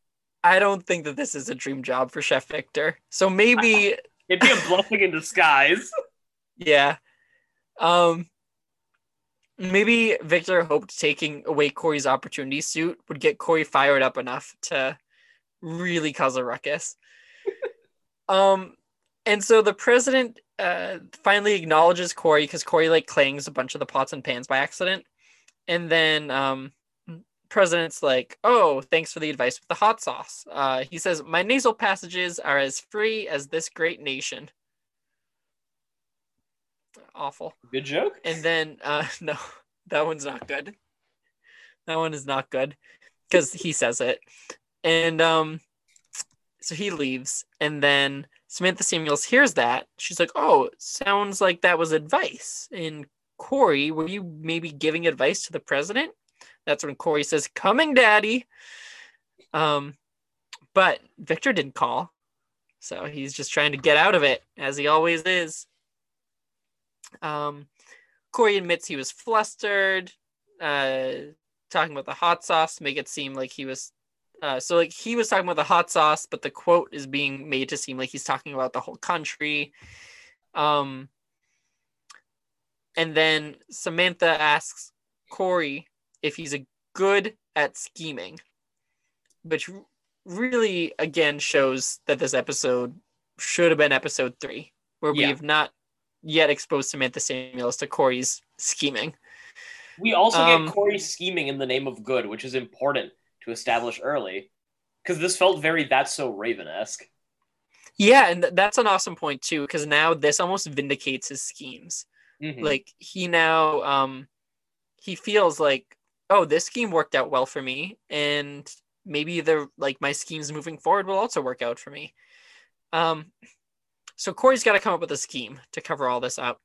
I don't think that this is a dream job for Chef Victor. So maybe.
It'd be a blessing in disguise.
Yeah. Um maybe Victor hoped taking away Cory's opportunity suit would get Cory fired up enough to really cause a ruckus. um and so the president uh finally acknowledges Cory because Cory like clangs a bunch of the pots and pans by accident. And then um president's like, "Oh, thanks for the advice with the hot sauce." Uh he says, "My nasal passages are as free as this great nation." Awful.
Good joke.
And then uh no, that one's not good. That one is not good because he says it. And um so he leaves and then Samantha Samuels hears that. She's like, "Oh, sounds like that was advice." And Cory, were you maybe giving advice to the president? That's when Cory says, "Coming, daddy." Um but Victor didn't call. So he's just trying to get out of it as he always is. Um, Cory admits he was flustered, uh, talking about the hot sauce to make it seem like he was. Uh, so like he was talking about the hot sauce, but the quote is being made to seem like he's talking about the whole country. Um, and then Samantha asks Cory if he's a good at scheming, which really again shows that this episode should have been episode three, where we have not yet exposed Samantha Samuels to Cory's scheming.
We also
Um,
get Cory scheming in the name of good, which is important to establish early. Because this felt very that's so Raven esque.
Yeah, and that's an awesome point too, because now this almost vindicates his schemes. Like he now um he feels like, oh, this scheme worked out well for me, and maybe the like my schemes moving forward will also work out for me. Um so Cory's got to come up with a scheme to cover all this up.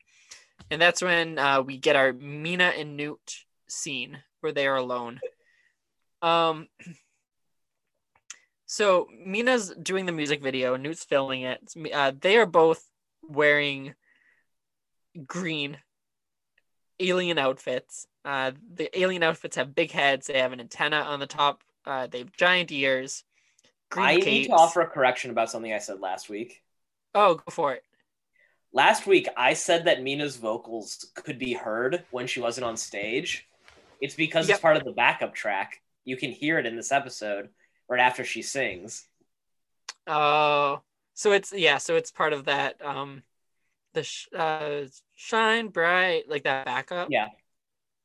And that's when uh, we get our Meena and Newt scene where they are alone. Um, so Meena's doing the music video, Newt's filming it. Uh, they are both wearing green alien outfits. Uh, the alien outfits have big heads. They have an antenna on the top. Uh, they have giant ears.
I need to offer a correction about something I said last week.
Oh, go for it.
Last week, I said that Meena's vocals could be heard when she wasn't on stage. It's because
Yep.
it's part of the backup track. You can hear it in this episode right after she sings.
Oh, so it's yeah, so it's part of that um the sh- uh shine bright like that backup.
Yeah.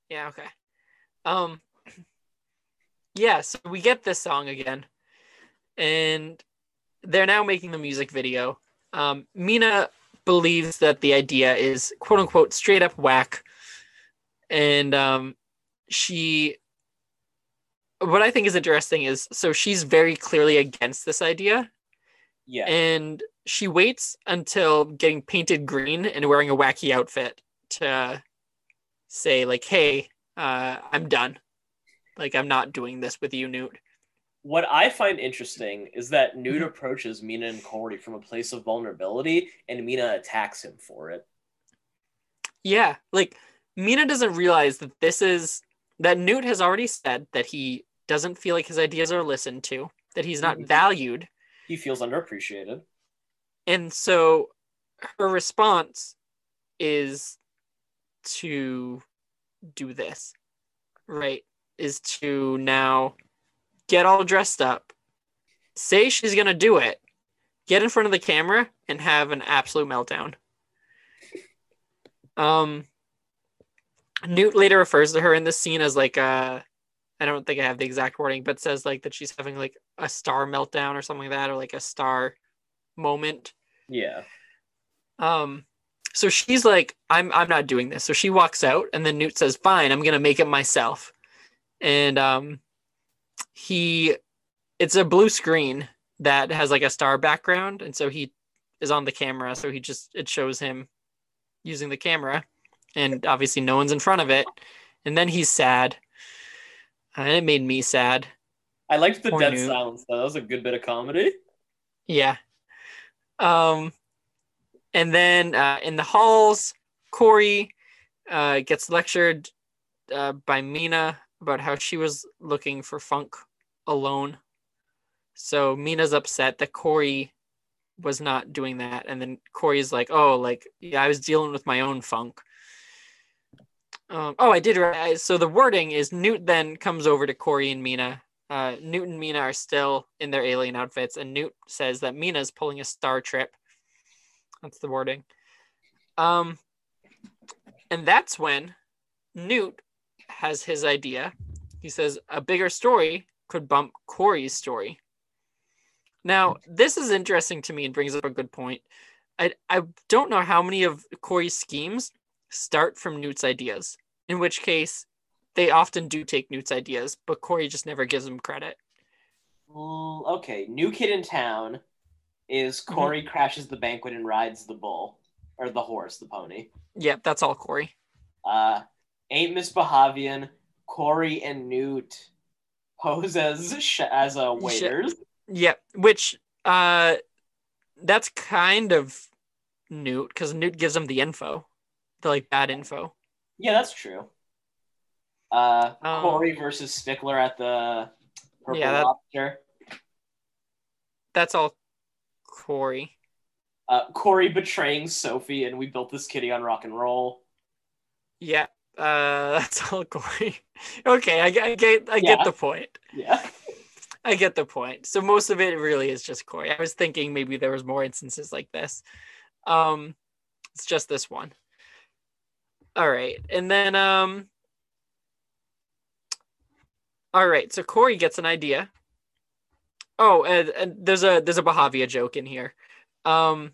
Yeah, okay. Um yeah, so we get this song again. And they're now making the music video. Um Meena believes that the idea is quote unquote straight up whack. And um she what I think is interesting is so she's very clearly against this idea
Yeah.
and she waits until getting painted green and wearing a wacky outfit to say like hey uh, i'm done like i'm not doing this with you newt
What I find interesting is that Newt
Mhm.
approaches Meena and Cory from a place of vulnerability, and Meena attacks him for it.
yeah like meena doesn't realize that this is that newt has already said that he doesn't feel like his ideas are listened to that he's not
Mhm.
valued
He feels underappreciated.
and so her response is to do this, right? Is to now get all dressed up, say she's gonna do it, get in front of the camera, and have an absolute meltdown. Um, Newt later refers to her in this scene as like a, I don't think I have the exact wording, but says like that she's having like a star meltdown or something like that, or like a star moment.
Yeah.
Um, so she's like, I'm I'm not doing this. So she walks out, and then Newt says, Fine, I'm gonna make it myself. And um he it's a blue screen that has like a star background, and so he is on the camera, so he just it shows him using the camera, and obviously no one's in front of it. And then he's sad. And it made me sad.
I liked the
Poor
dead
Newt.
silence though. That was a good bit of comedy.
Yeah. Um, and then uh, in the halls, Cory uh, gets lectured uh, by Meena about how she was looking for Funk alone. So Meena's upset that Cory was not doing that, and then Cory's like, "Oh, like yeah, I was dealing with my own funk." Um, oh, I did. Right. So the wording is Newt then comes over to Cory and Meena uh, Newt and Meena are still in their alien outfits, and Newt says that Meena's pulling a star trip. That's the wording. Um, and that's when Newt has his idea. He says a bigger story could bump Cory's story. Now, this is interesting to me and brings up a good point. I, I don't know how many of Cory's schemes start from Newt's ideas, in which case they often do take Newt's ideas, but Cory just never gives him credit.
Mm, okay, new kid in town is
Mm-hmm.
Cory crashes the banquet and rides the bull or the horse, the pony.
Yep, that's all Cory.
Uh, ain't Miss Bahavian, Cory and Newt pose as sh- as uh, waiters.
Yep, which uh that's kind of Newt because Newt gives him the info, the like bad info.
Yeah, that's true. Uh,
Um,
Cory versus Stickler at the Purple
Yeah, that-
Lobster.
That's all Cory.
Uh, Cory betraying Sophie, and we built this kitty on rock and roll.
Yeah, uh, that's all Cory. okay, I, get- I get, I
Yeah.
get the point.
Yeah.
I get the point. So most of it really is just Cory. I was thinking maybe there was more instances like this. Um, it's just this one. All right, and then um. All right, so Cory gets an idea. Oh, and, and there's a there's a Bahavia joke in here. Um,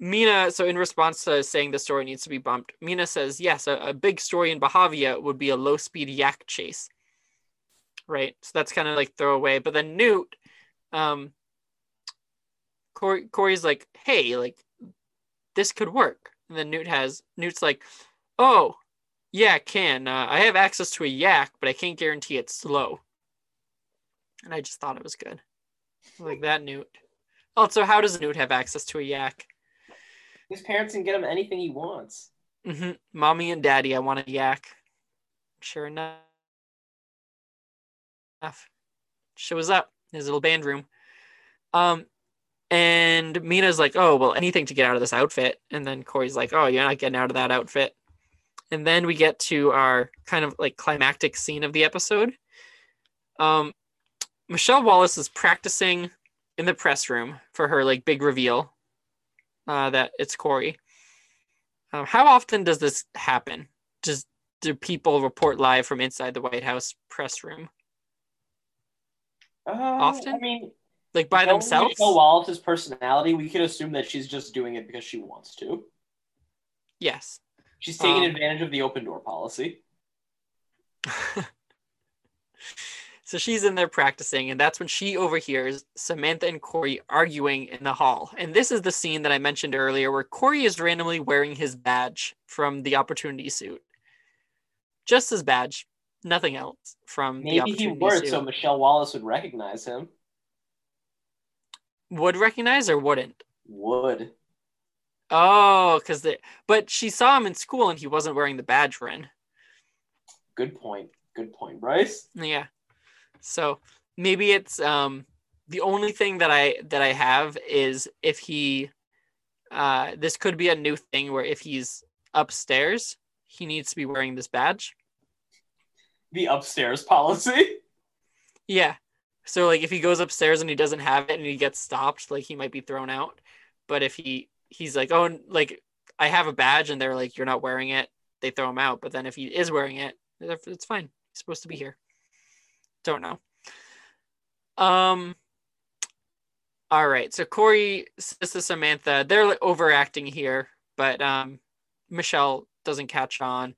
Meena, so in response to saying the story needs to be bumped, Meena says, yes, a, a big story in Bahavia would be a low speed yak chase. Right. So that's kind of like throwaway. But then Newt, um, Cory, Cory's like, hey, like this could work. And then Newt has, Newt's like, oh, yeah, can. Uh, I have access to a yak, but I can't guarantee it's slow. And I just thought it was good. Like that Newt. Also, how does Newt have access to a yak?
His parents can get him anything he wants.
hmm Mommy and daddy, I want a yak. Sure enough. Shows up in his little band room. Um, and Meena's like, oh, well, anything to get out of this outfit. And then Cory's like, oh, you're not getting out of that outfit. And then we get to our kind of like climactic scene of the episode. Um, Michelle Wallace is practicing in the press room for her like big reveal uh, that it's Cory. Um, how often does this happen? Does do people report live from inside the White House press room,
Uh,
Often?
I mean,
like by themselves?
Michelle Wallace's personality, we can assume that she's just doing it because she wants to.
Yes.
She's taking
Um,
advantage of the open door policy.
so she's in there practicing, and that's when she overhears Samantha and Cory arguing in the hall. And this is the scene that I mentioned earlier where Cory is randomly wearing his badge from the opportunity suit. Just his badge, nothing else from the
Maybe he wore it so Michelle Wallace would recognize him.
Would recognize or wouldn't?
Would.
Oh, because they but she saw him in school and he wasn't wearing the badge Ren.
Good point. Good point, Bryce.
Yeah. So maybe it's um the only thing that I that I have is if he uh, this could be a new thing where if he's upstairs, he needs to be wearing this badge.
The upstairs policy.
Yeah. So like if he goes upstairs and he doesn't have it and he gets stopped, like he might be thrown out. But if he he's like, oh, like I have a badge and they're like, you're not wearing it, they throw him out. But then if he is wearing it, it's fine. He's supposed to be here. Don't know. Um. All right. So Cory says to Samantha, they're overacting here, but um, Michelle doesn't catch on.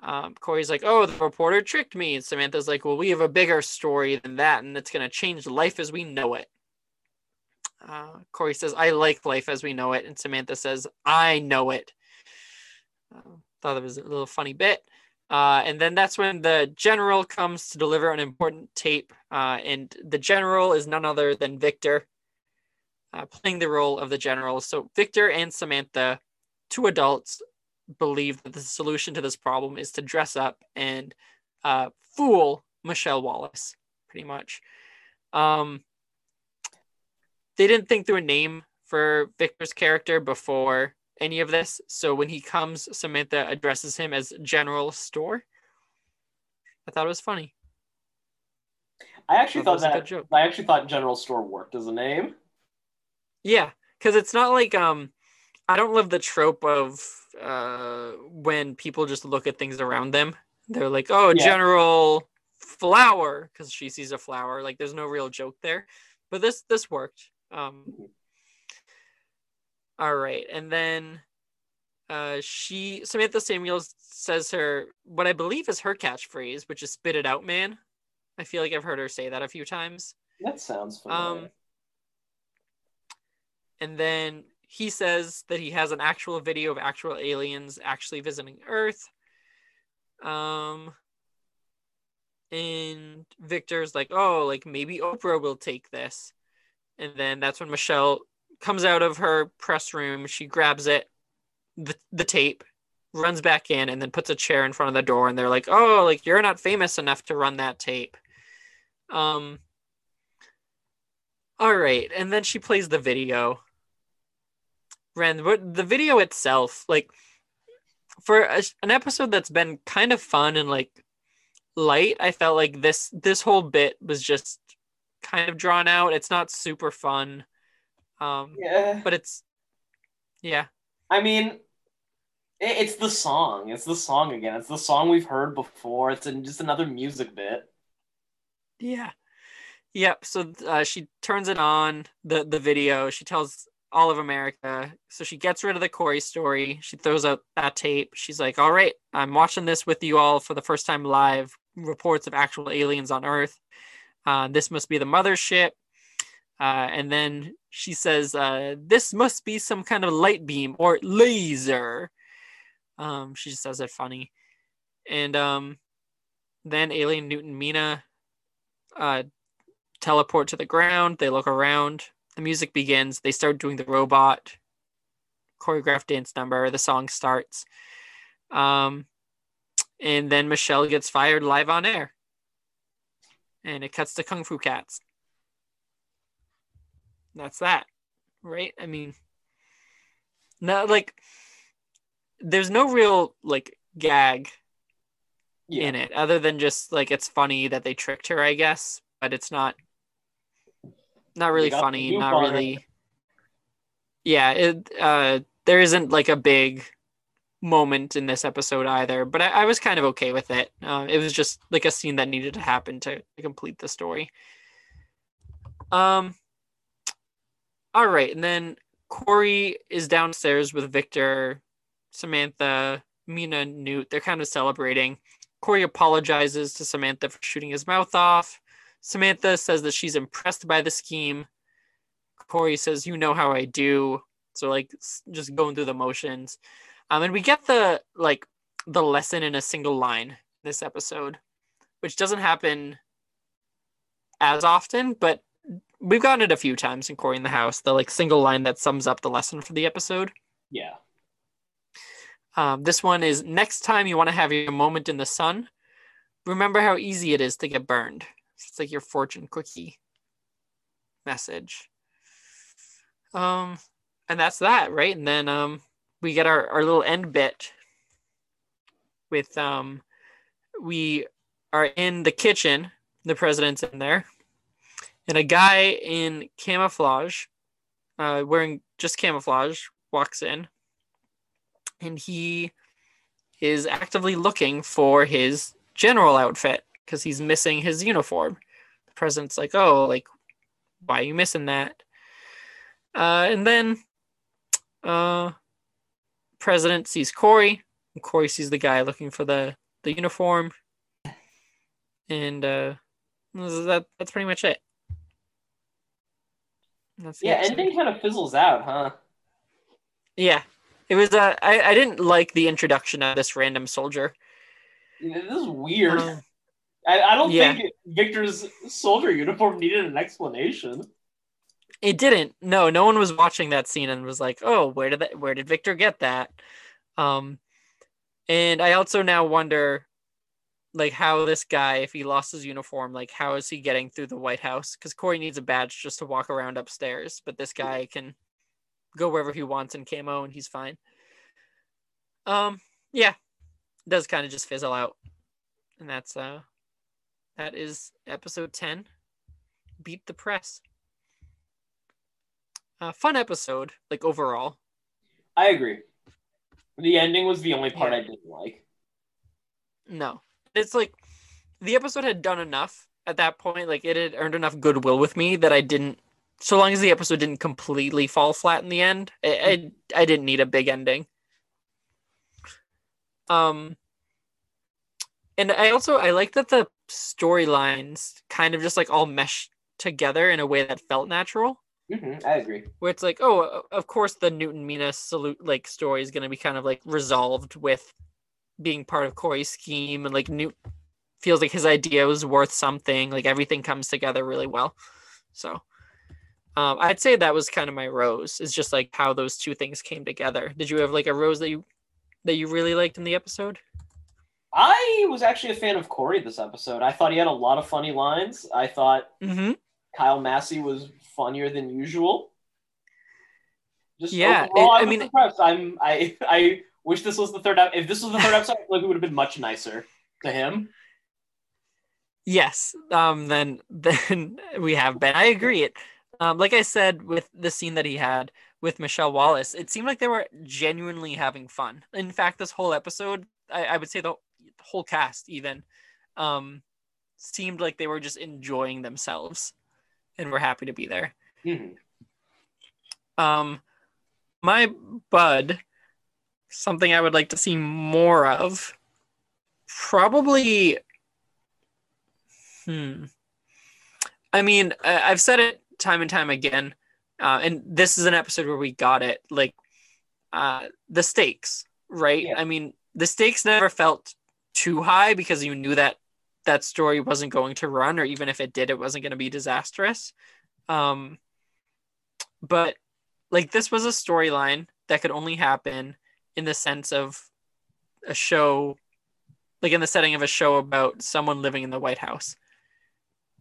Um, Cory's like, "Oh, the reporter tricked me," and Samantha's like, "Well, we have a bigger story than that, and it's gonna change life as we know it." Uh, Cory says, "I like life as we know it," and Samantha says, "I know it." Uh, thought it was a little funny bit. Uh, and then that's when the general comes to deliver an important tape. Uh, and the general is none other than Victor, uh, playing the role of the general. So Victor and Samantha, two adults, believe that the solution to this problem is to dress up and uh, fool Michelle Wallace, pretty much. Um, they didn't think through a name for Victor's character before any of this. So when he comes, Samantha addresses him as General Store. I thought it was funny.
I actually
Thought
thought
that
that.
joke.
I actually thought General Store worked as a name.
Yeah, because it's not like um, I don't love the trope of uh when people just look at things around them. They're like, oh,
Yeah.
General Flower, because she sees a flower. Like, there's no real joke there, but this this worked. Um, all right, and then uh, she Samantha Samuels says her what I believe is her catchphrase, which is "spit it out, man." I feel like I've heard her say that a few times.
That sounds familiar.
Um, and then he says that he has an actual video of actual aliens actually visiting Earth. Um, and Victor's like, oh, like maybe Oprah will take this. And then that's when Michelle comes out of her press room. She grabs it, the, the tape, runs back in, and then puts a chair in front of the door. And they're like, oh, like you're not famous enough to run that tape. Um, all right, and then she plays the video. Ren, but the video itself, like, for a, an episode that's been kind of fun and like light, I felt like this this whole bit was just kind of drawn out. It's not super fun, um,
yeah.
but it's yeah,
I mean, it's the song. It's the song again. It's the song we've heard before. It's an, just another music bit.
Yeah. Yep. So uh, she turns it on the the video. She tells all of America. So she gets rid of the Cory story. She throws out that tape. She's like, "All right, I'm watching this with you all for the first time live. Reports of actual aliens on Earth. Uh, this must be the mothership." Uh, and then she says, uh, "This must be some kind of light beam or laser." Um, she just says it funny, and um, then Alien Newton Meena uh, teleport to the ground. They look around. The music begins. They start doing the robot choreographed dance number. The song starts. Um, and then Michelle gets fired live on air. And it cuts to Kung Fu Cats. That's that, right? I mean, no, like, there's no real like gag
Yeah.
in it other than just like it's funny that they tricked her i guess but it's not not really funny not really yeah it uh there isn't like a big moment in this episode either but i, I was kind of okay with it uh, it was just like a scene that needed to happen to, to complete the story um all right and then cory is downstairs with victor samantha meena newt they're kind of celebrating Cory apologizes to Samantha for shooting his mouth off. Samantha says that she's impressed by the scheme. Cory says, "You know how I do." So like just going through the motions. Um, and we get the like the lesson in a single line this episode, which doesn't happen as often, but we've gotten it a few times in Cory in the House. The like single line that sums up the lesson for the episode.
Yeah.
Um, this one is next time you want to have your moment in the sun, remember how easy it is to get burned. It's like your fortune cookie message. Um, and that's that, right? And then um, we get our, our little end bit with um, we are in the kitchen. The president's in there, and a guy in camouflage, uh, wearing just camouflage, walks in, and he is actively looking for his general outfit because he's missing his uniform. The president's like, "Oh, like, why are you missing that?" Uh, and then, uh, president sees Cory. And Cory sees the guy looking for the the uniform, and uh, that that's pretty much it. That's
Yeah, ending kind of fizzles out, huh?
Yeah, it was. Uh, I I didn't like the introduction of this random soldier.
This is weird.
Um,
I, I don't
yeah.
think Victor's soldier uniform needed an explanation.
It didn't. No, no one was watching that scene and was like, "Oh, where did that? Where did Victor get that?" Um, and I also now wonder, like, how this guy, if he lost his uniform, like, how is he getting through the White House? Because Cory needs a badge just to walk around upstairs, but this guy can go wherever he wants in camo and he's fine. Um, yeah, it does kind of just fizzle out, and that's uh, that is episode ten. Beat the press uh, fun episode, like overall.
I agree. The ending was the only part
Yeah.
I didn't like.
No, it's like the episode had done enough at that point. Like it had earned enough goodwill with me that I didn't. So long as the episode didn't completely fall flat in the end, I I, I didn't need a big ending. Um, and I also I like that the storylines kind of just like all mesh together in a way that felt natural.
hmm I agree.
where it's like, oh, of course the Newton Meena salute like story is gonna be kind of like resolved with being part of Cory's scheme and like Newt feels like his idea was worth something. Like everything comes together really well. So um, I'd say that was kind of my rose. Is just like how those two things came together. Did you have like a rose that you that you really liked in the episode?
I was actually a fan of Cory this episode. I thought he had a lot of funny lines. I thought
Mm-hmm.
Kyle Massey was funnier than usual. Just
Yeah,
overall,
it-
I,
I mean-
impressed. I'm I I wish this was the third. ep- If this was the third episode, I feel like it would have been much nicer to him.
Yes. Um. Then then we have been. I agree. It. Um. Like I said, with the scene that he had with Michelle Wallace, it seemed like they were genuinely having fun. In fact, this whole episode, I, I would say the whole cast even, um, seemed like they were just enjoying themselves, and were happy to be there.
Mhm.
Um, my bud, something I would like to see more of, probably. Hmm. I mean, I- I've said it time and time again, uh, and this is an episode where we got it. Like, uh, the stakes, right?
Yeah.
I mean, the stakes never felt too high because you knew that that story wasn't going to run, or even if it did, it wasn't going to be disastrous. Um, but like this was a storyline that could only happen in the sense of a show like in the setting of a show about someone living in the white house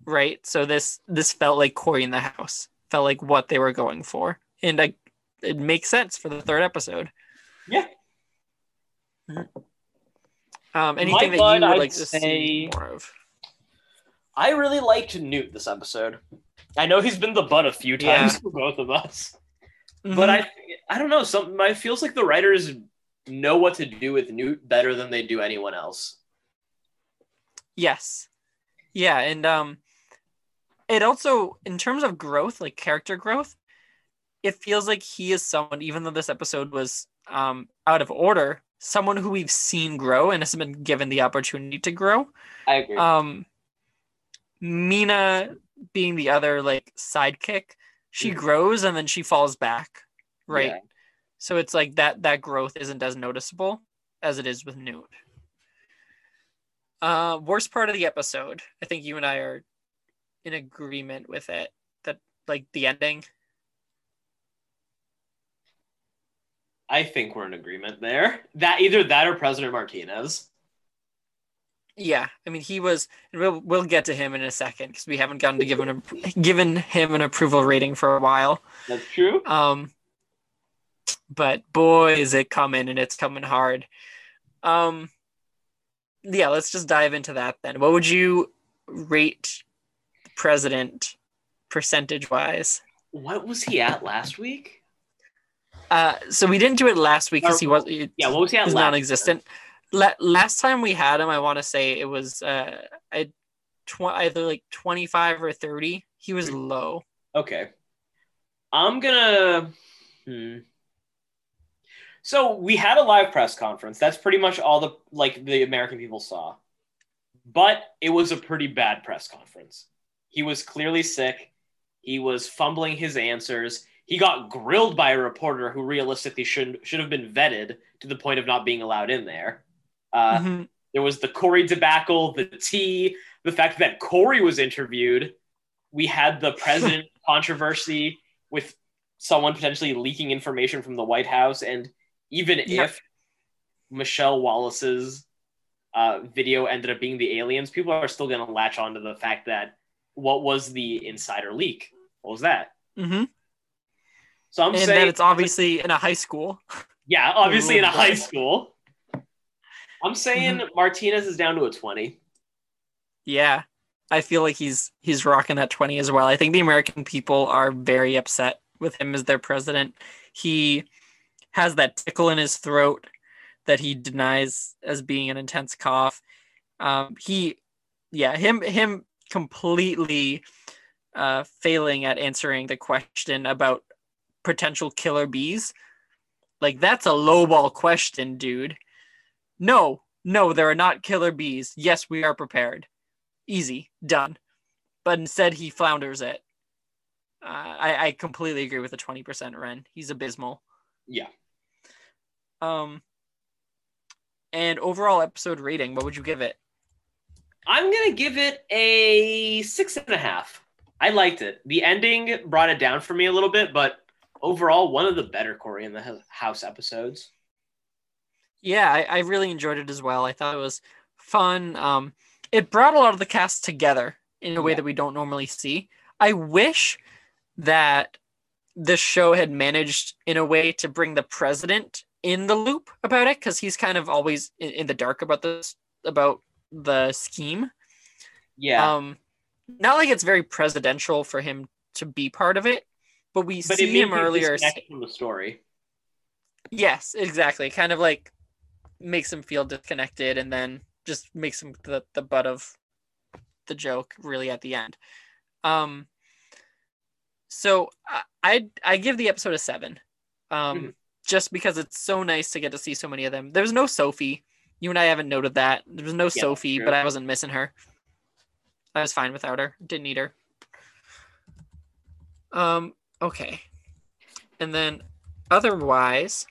right so this this felt like cory in the house felt like what they were going for and I, it makes sense for the third episode
Yeah.
um anything that you would
I'd
like to see
say-
more of
I really liked Newt this episode. I know he's been the butt a few
Yeah.
times for both of us,
Mm-hmm.
but I I don't know. Some it feels like the writers know what to do with Newt better than they do anyone else.
Yes. Yeah, and um it also in terms of growth, like character growth, it feels like he is someone even though this episode was um out of order, someone who we've seen grow and has been given the opportunity to grow.
I agree.
Um Meena being the other like sidekick, she
Mhm.
grows and then she falls back, right?
Yeah.
So it's like that that growth isn't as noticeable as it is with Newt. Uh, worst part of the episode. I think you and I are in agreement with it. That like the ending.
I think we're in agreement there. That either that or President Martinez.
Yeah, I mean he was. We'll we'll get to him in a second because we haven't gotten to give him a, given him an approval rating for a while.
That's true.
Um, but boy, is it coming and it's coming hard. Um, yeah, let's just dive into that then. What would you rate the president percentage wise?
What was he at last week?
Uh, so we didn't do it last week because he was
Yeah, what was he at
he's
last
non-existent. La- last time we had him, I want to say it was uh, I tw- either like twenty five or thirty. He was low.
Okay. I'm gonna. Hmm. So we had a live press conference. That's pretty much all the like the American people saw, but it was a pretty bad press conference. He was clearly sick. He was fumbling his answers. He got grilled by a reporter who realistically should should have been vetted to the point of not being allowed in there. Uh,
Mhm.
there was the Cory debacle, the tea, the fact that Cory was interviewed. We had the president controversy with someone potentially leaking information from the White House. And even
Yeah.
if Michelle Wallace's uh, video ended up being the aliens, people are still going to latch on to the fact that what was the insider leak? What was that?
Mhm.
So I'm
And
saying
then it's obviously in a high school.
yeah, obviously in a high school. I'm saying
Mm-hmm.
Martinez is down to a 20.
Yeah. I feel like he's he's rocking that 20 as well. I think the American people are very upset with him as their president. He has that tickle in his throat that he denies as being an intense cough. Um, he yeah, him him completely uh, failing at answering the question about potential killer bees. Like that's a lowball question, dude. No, no, there are not killer bees. Yes, we are prepared easy, done. But instead, he flounders it. Uh, I, I completely agree with the 20% Ren. He's abysmal.
Yeah.
Um, and overall episode rating, what would you give it?
I'm gonna give it a six and a half. I liked it. The ending brought it down for me a little bit, but overall, one of the better Cory in the House episodes.
Yeah, I, I really enjoyed it as well. I thought it was fun. Um, it brought a lot of the cast together in a way
Yeah.
that we don't normally see. I wish that the show had managed in a way to bring the president in the loop about it because he's kind of always in, in the dark about this about the scheme.
Yeah,
Um, not like it's very presidential for him to be part of it, but we
but
see him earlier.
from the story.
Yes, exactly. Kind of like makes him feel disconnected and then just makes him the, the butt of the joke really at the end. Um so I I, I give the episode a 7. Um
Mhm.
just because it's so nice to get to see so many of them. There was no Sophie. You and I haven't noted that. There was no
that's
Sophie, but I wasn't missing her. I was fine without her. Didn't need her. Um okay. And then otherwise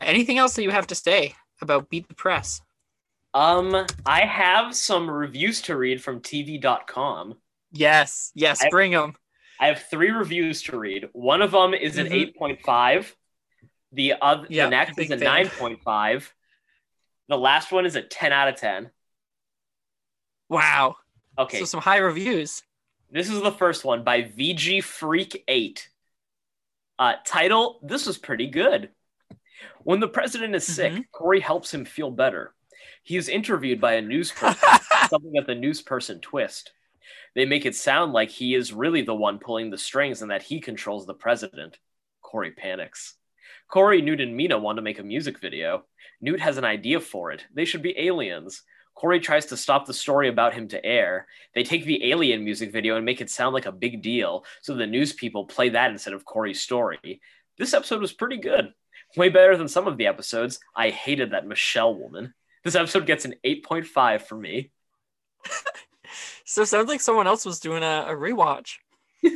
anything else that you have to say about beat the press
Um, I have some reviews to read from TV.com.
yes yes
I-
bring them
I have three reviews to read. One of them is an
Mhm.
eight point five. The other,
Yep,
the next is a nine point five. The last one is a ten out of ten.
wow
Okay,
so some high reviews
This is the first one by VG Freak 8. Uh, title This was pretty good. When the president is sick,
Mhm.
Cory helps him feel better. He is interviewed by a news person, something that the news person twist. They make it sound like he is really the one pulling the strings and that he controls the president. Cory panics. Cory, Newt, and Meena want to make a music video. Newt has an idea for it. They should be aliens. Cory tries to stop the story about him to air. They take the alien music video and make it sound like a big deal, so the news people play that instead of Cory's story. This episode was pretty good. Way better than some of the episodes. I hated that Michelle woman. This episode gets an 8.5 for me.
so it sounds like someone else was doing a, a rewatch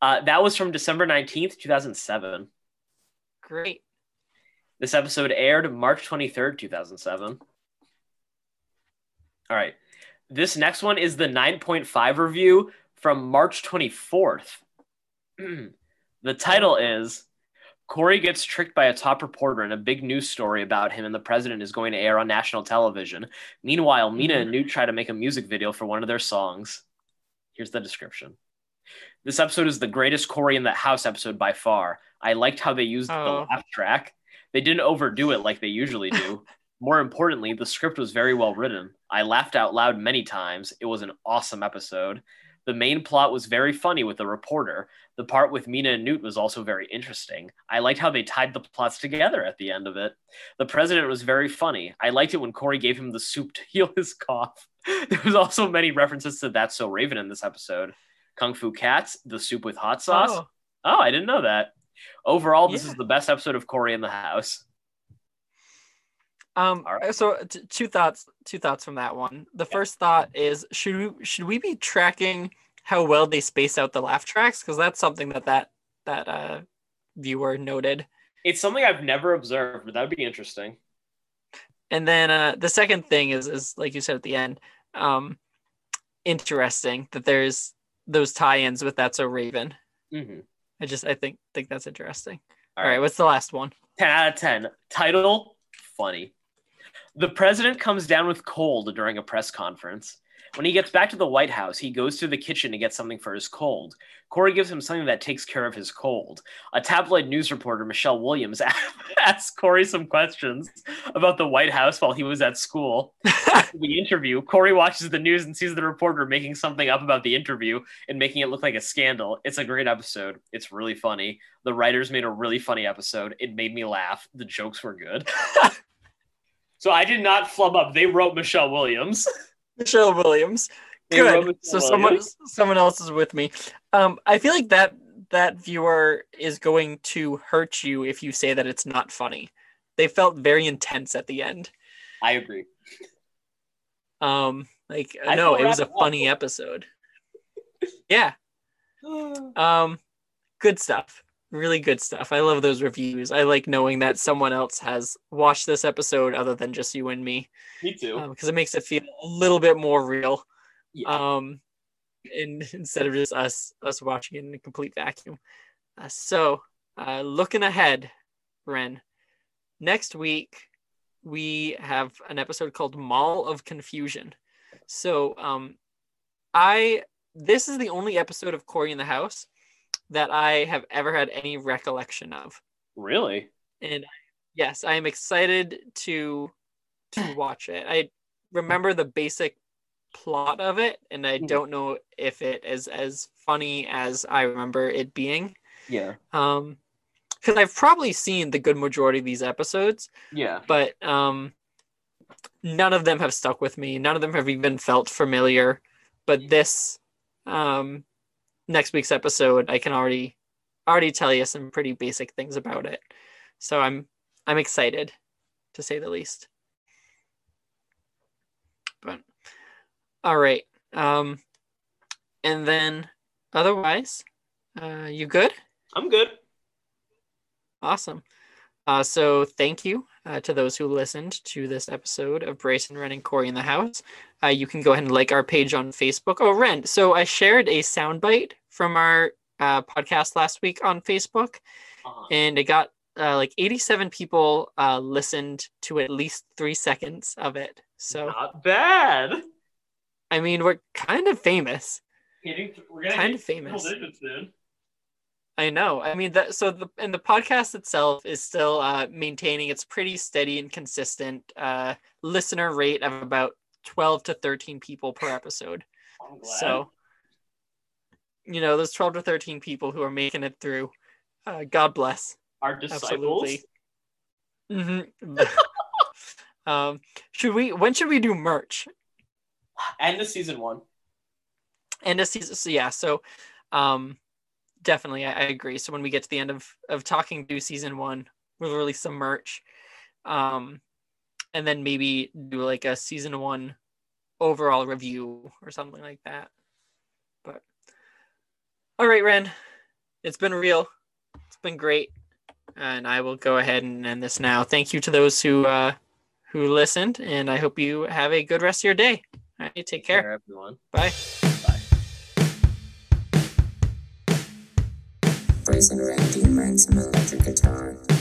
Uh, that was from December 19th, 2007.
great
This episode aired March 23rd, 2007. All right. This next one is the 9.5 review from March 24th. the title is Cory gets tricked by a top reporter in a big news story about him, and the president is going to air on national television. Meanwhile, Meena mm-hmm. and Newt try to make a music video for one of their songs. Here's the description This episode is the greatest Cory in the House episode by far. I liked how they used
Oh.
the laugh track. They didn't overdo it like they usually do. More importantly, the script was very well written. I laughed out loud many times. It was an awesome episode. The main plot was very funny with the reporter. The part with Meena and Newt was also very interesting. I liked how they tied the plots together at the end of it. The president was very funny. I liked it when Cory gave him the soup to heal his cough. There was also many references to That's So Raven in this episode. Kung Fu Cats, the soup with hot sauce.
Oh,
Oh, I didn't know that. Overall, this
Yeah.
is the best episode of Cory in the House.
Um,
right.
so t- two thoughts, two thoughts from that one. The first thought is should we should we be tracking how well they space out the laugh tracks because that's something that that that uh viewer noted.
It's something I've never observed, but that'd be interesting.
And then uh the second thing is is like you said at the end, um, interesting that there's those tie-ins with That's So Raven.
Mm-hmm.
I just I think think that's interesting.
All
All right, what's the last one?
10 out of 10. Title funny. The president comes down with cold during a press conference. When he gets back to the White House, he goes to the kitchen to get something for his cold. Cory gives him something that takes care of his cold. A tabloid news reporter, Michelle Williams, asks Cory some questions about the White House while he was at school. The interview, Cory watches the news and sees the reporter making something up about the interview and making it look like a scandal. It's a great episode. It's really funny. The writers made a really funny episode. It made me laugh. The jokes were good. so I did not flub up. They wrote Michelle Williams.
Michelle Williams.
They
Good. So
Michelle
someone
Williams.
someone else is with me. Um, I feel like that that viewer is going to hurt you if you say that it's not funny. They felt very intense at the end.
I agree.
Um, like
I
no, it was a funny episode. Yeah. Um, good stuff. Really good stuff. I love those reviews. I like knowing that someone else has watched this episode other than just you and me,
Me too.
because it makes it feel a little bit more real.
yeah.
um in, instead of just us us watching it in a complete vacuum uh, so uh looking ahead ren next week we have an episode called mall of confusion so um i this is the only episode of cory in the house that i have ever had any recollection of
really?
and yes i am excited to to watch it i remember the basic plot of it and i
Mhm.
don't know if it is as funny as i remember it being
Yeah.
um because i've probably seen the good majority of these episodes
Yeah.
but um none of them have stuck with me none of them have even felt familiar but this um next week's episode i can already already tell you some pretty basic things about it so i'm i'm excited to say the least but all right um and then otherwise uh you good
I'm good.
Awesome. Uh, so thank you uh, to those who listened to this episode of Bryson, Ren, and Cory in the House. Uh, you can go ahead and like our page on Facebook. Oh, Ren, so I shared a soundbite from our uh, podcast last week on Facebook,
Uh-huh.
and it got uh, like 87 people uh, listened to at least three seconds of it. So,
Not bad.
I mean, we're kind of famous.
Hitting, we're
Kind of famous.
digits.
I know. I mean that so the and the podcast itself is still uh maintaining its pretty steady and consistent uh listener rate of about 12 to 13 people per episode. So you know, those 12 to 13 people who are making it through. Uh God bless.
our disciples.
Absolutely. hmm um should we when should we do merch?
End of season one.
end of season so yeah so um definitely I, I agree. So when we get to the end of of talking to season one we'll release some merch um and then maybe do like a season one overall review or something like that. But all right ren it's been real. It's been great. And i will go ahead and end this now. Thank you to those who uh who listened and i hope you have a good rest of your day. All right take care
everyone. bye
Brazen Randy learns some electric guitar.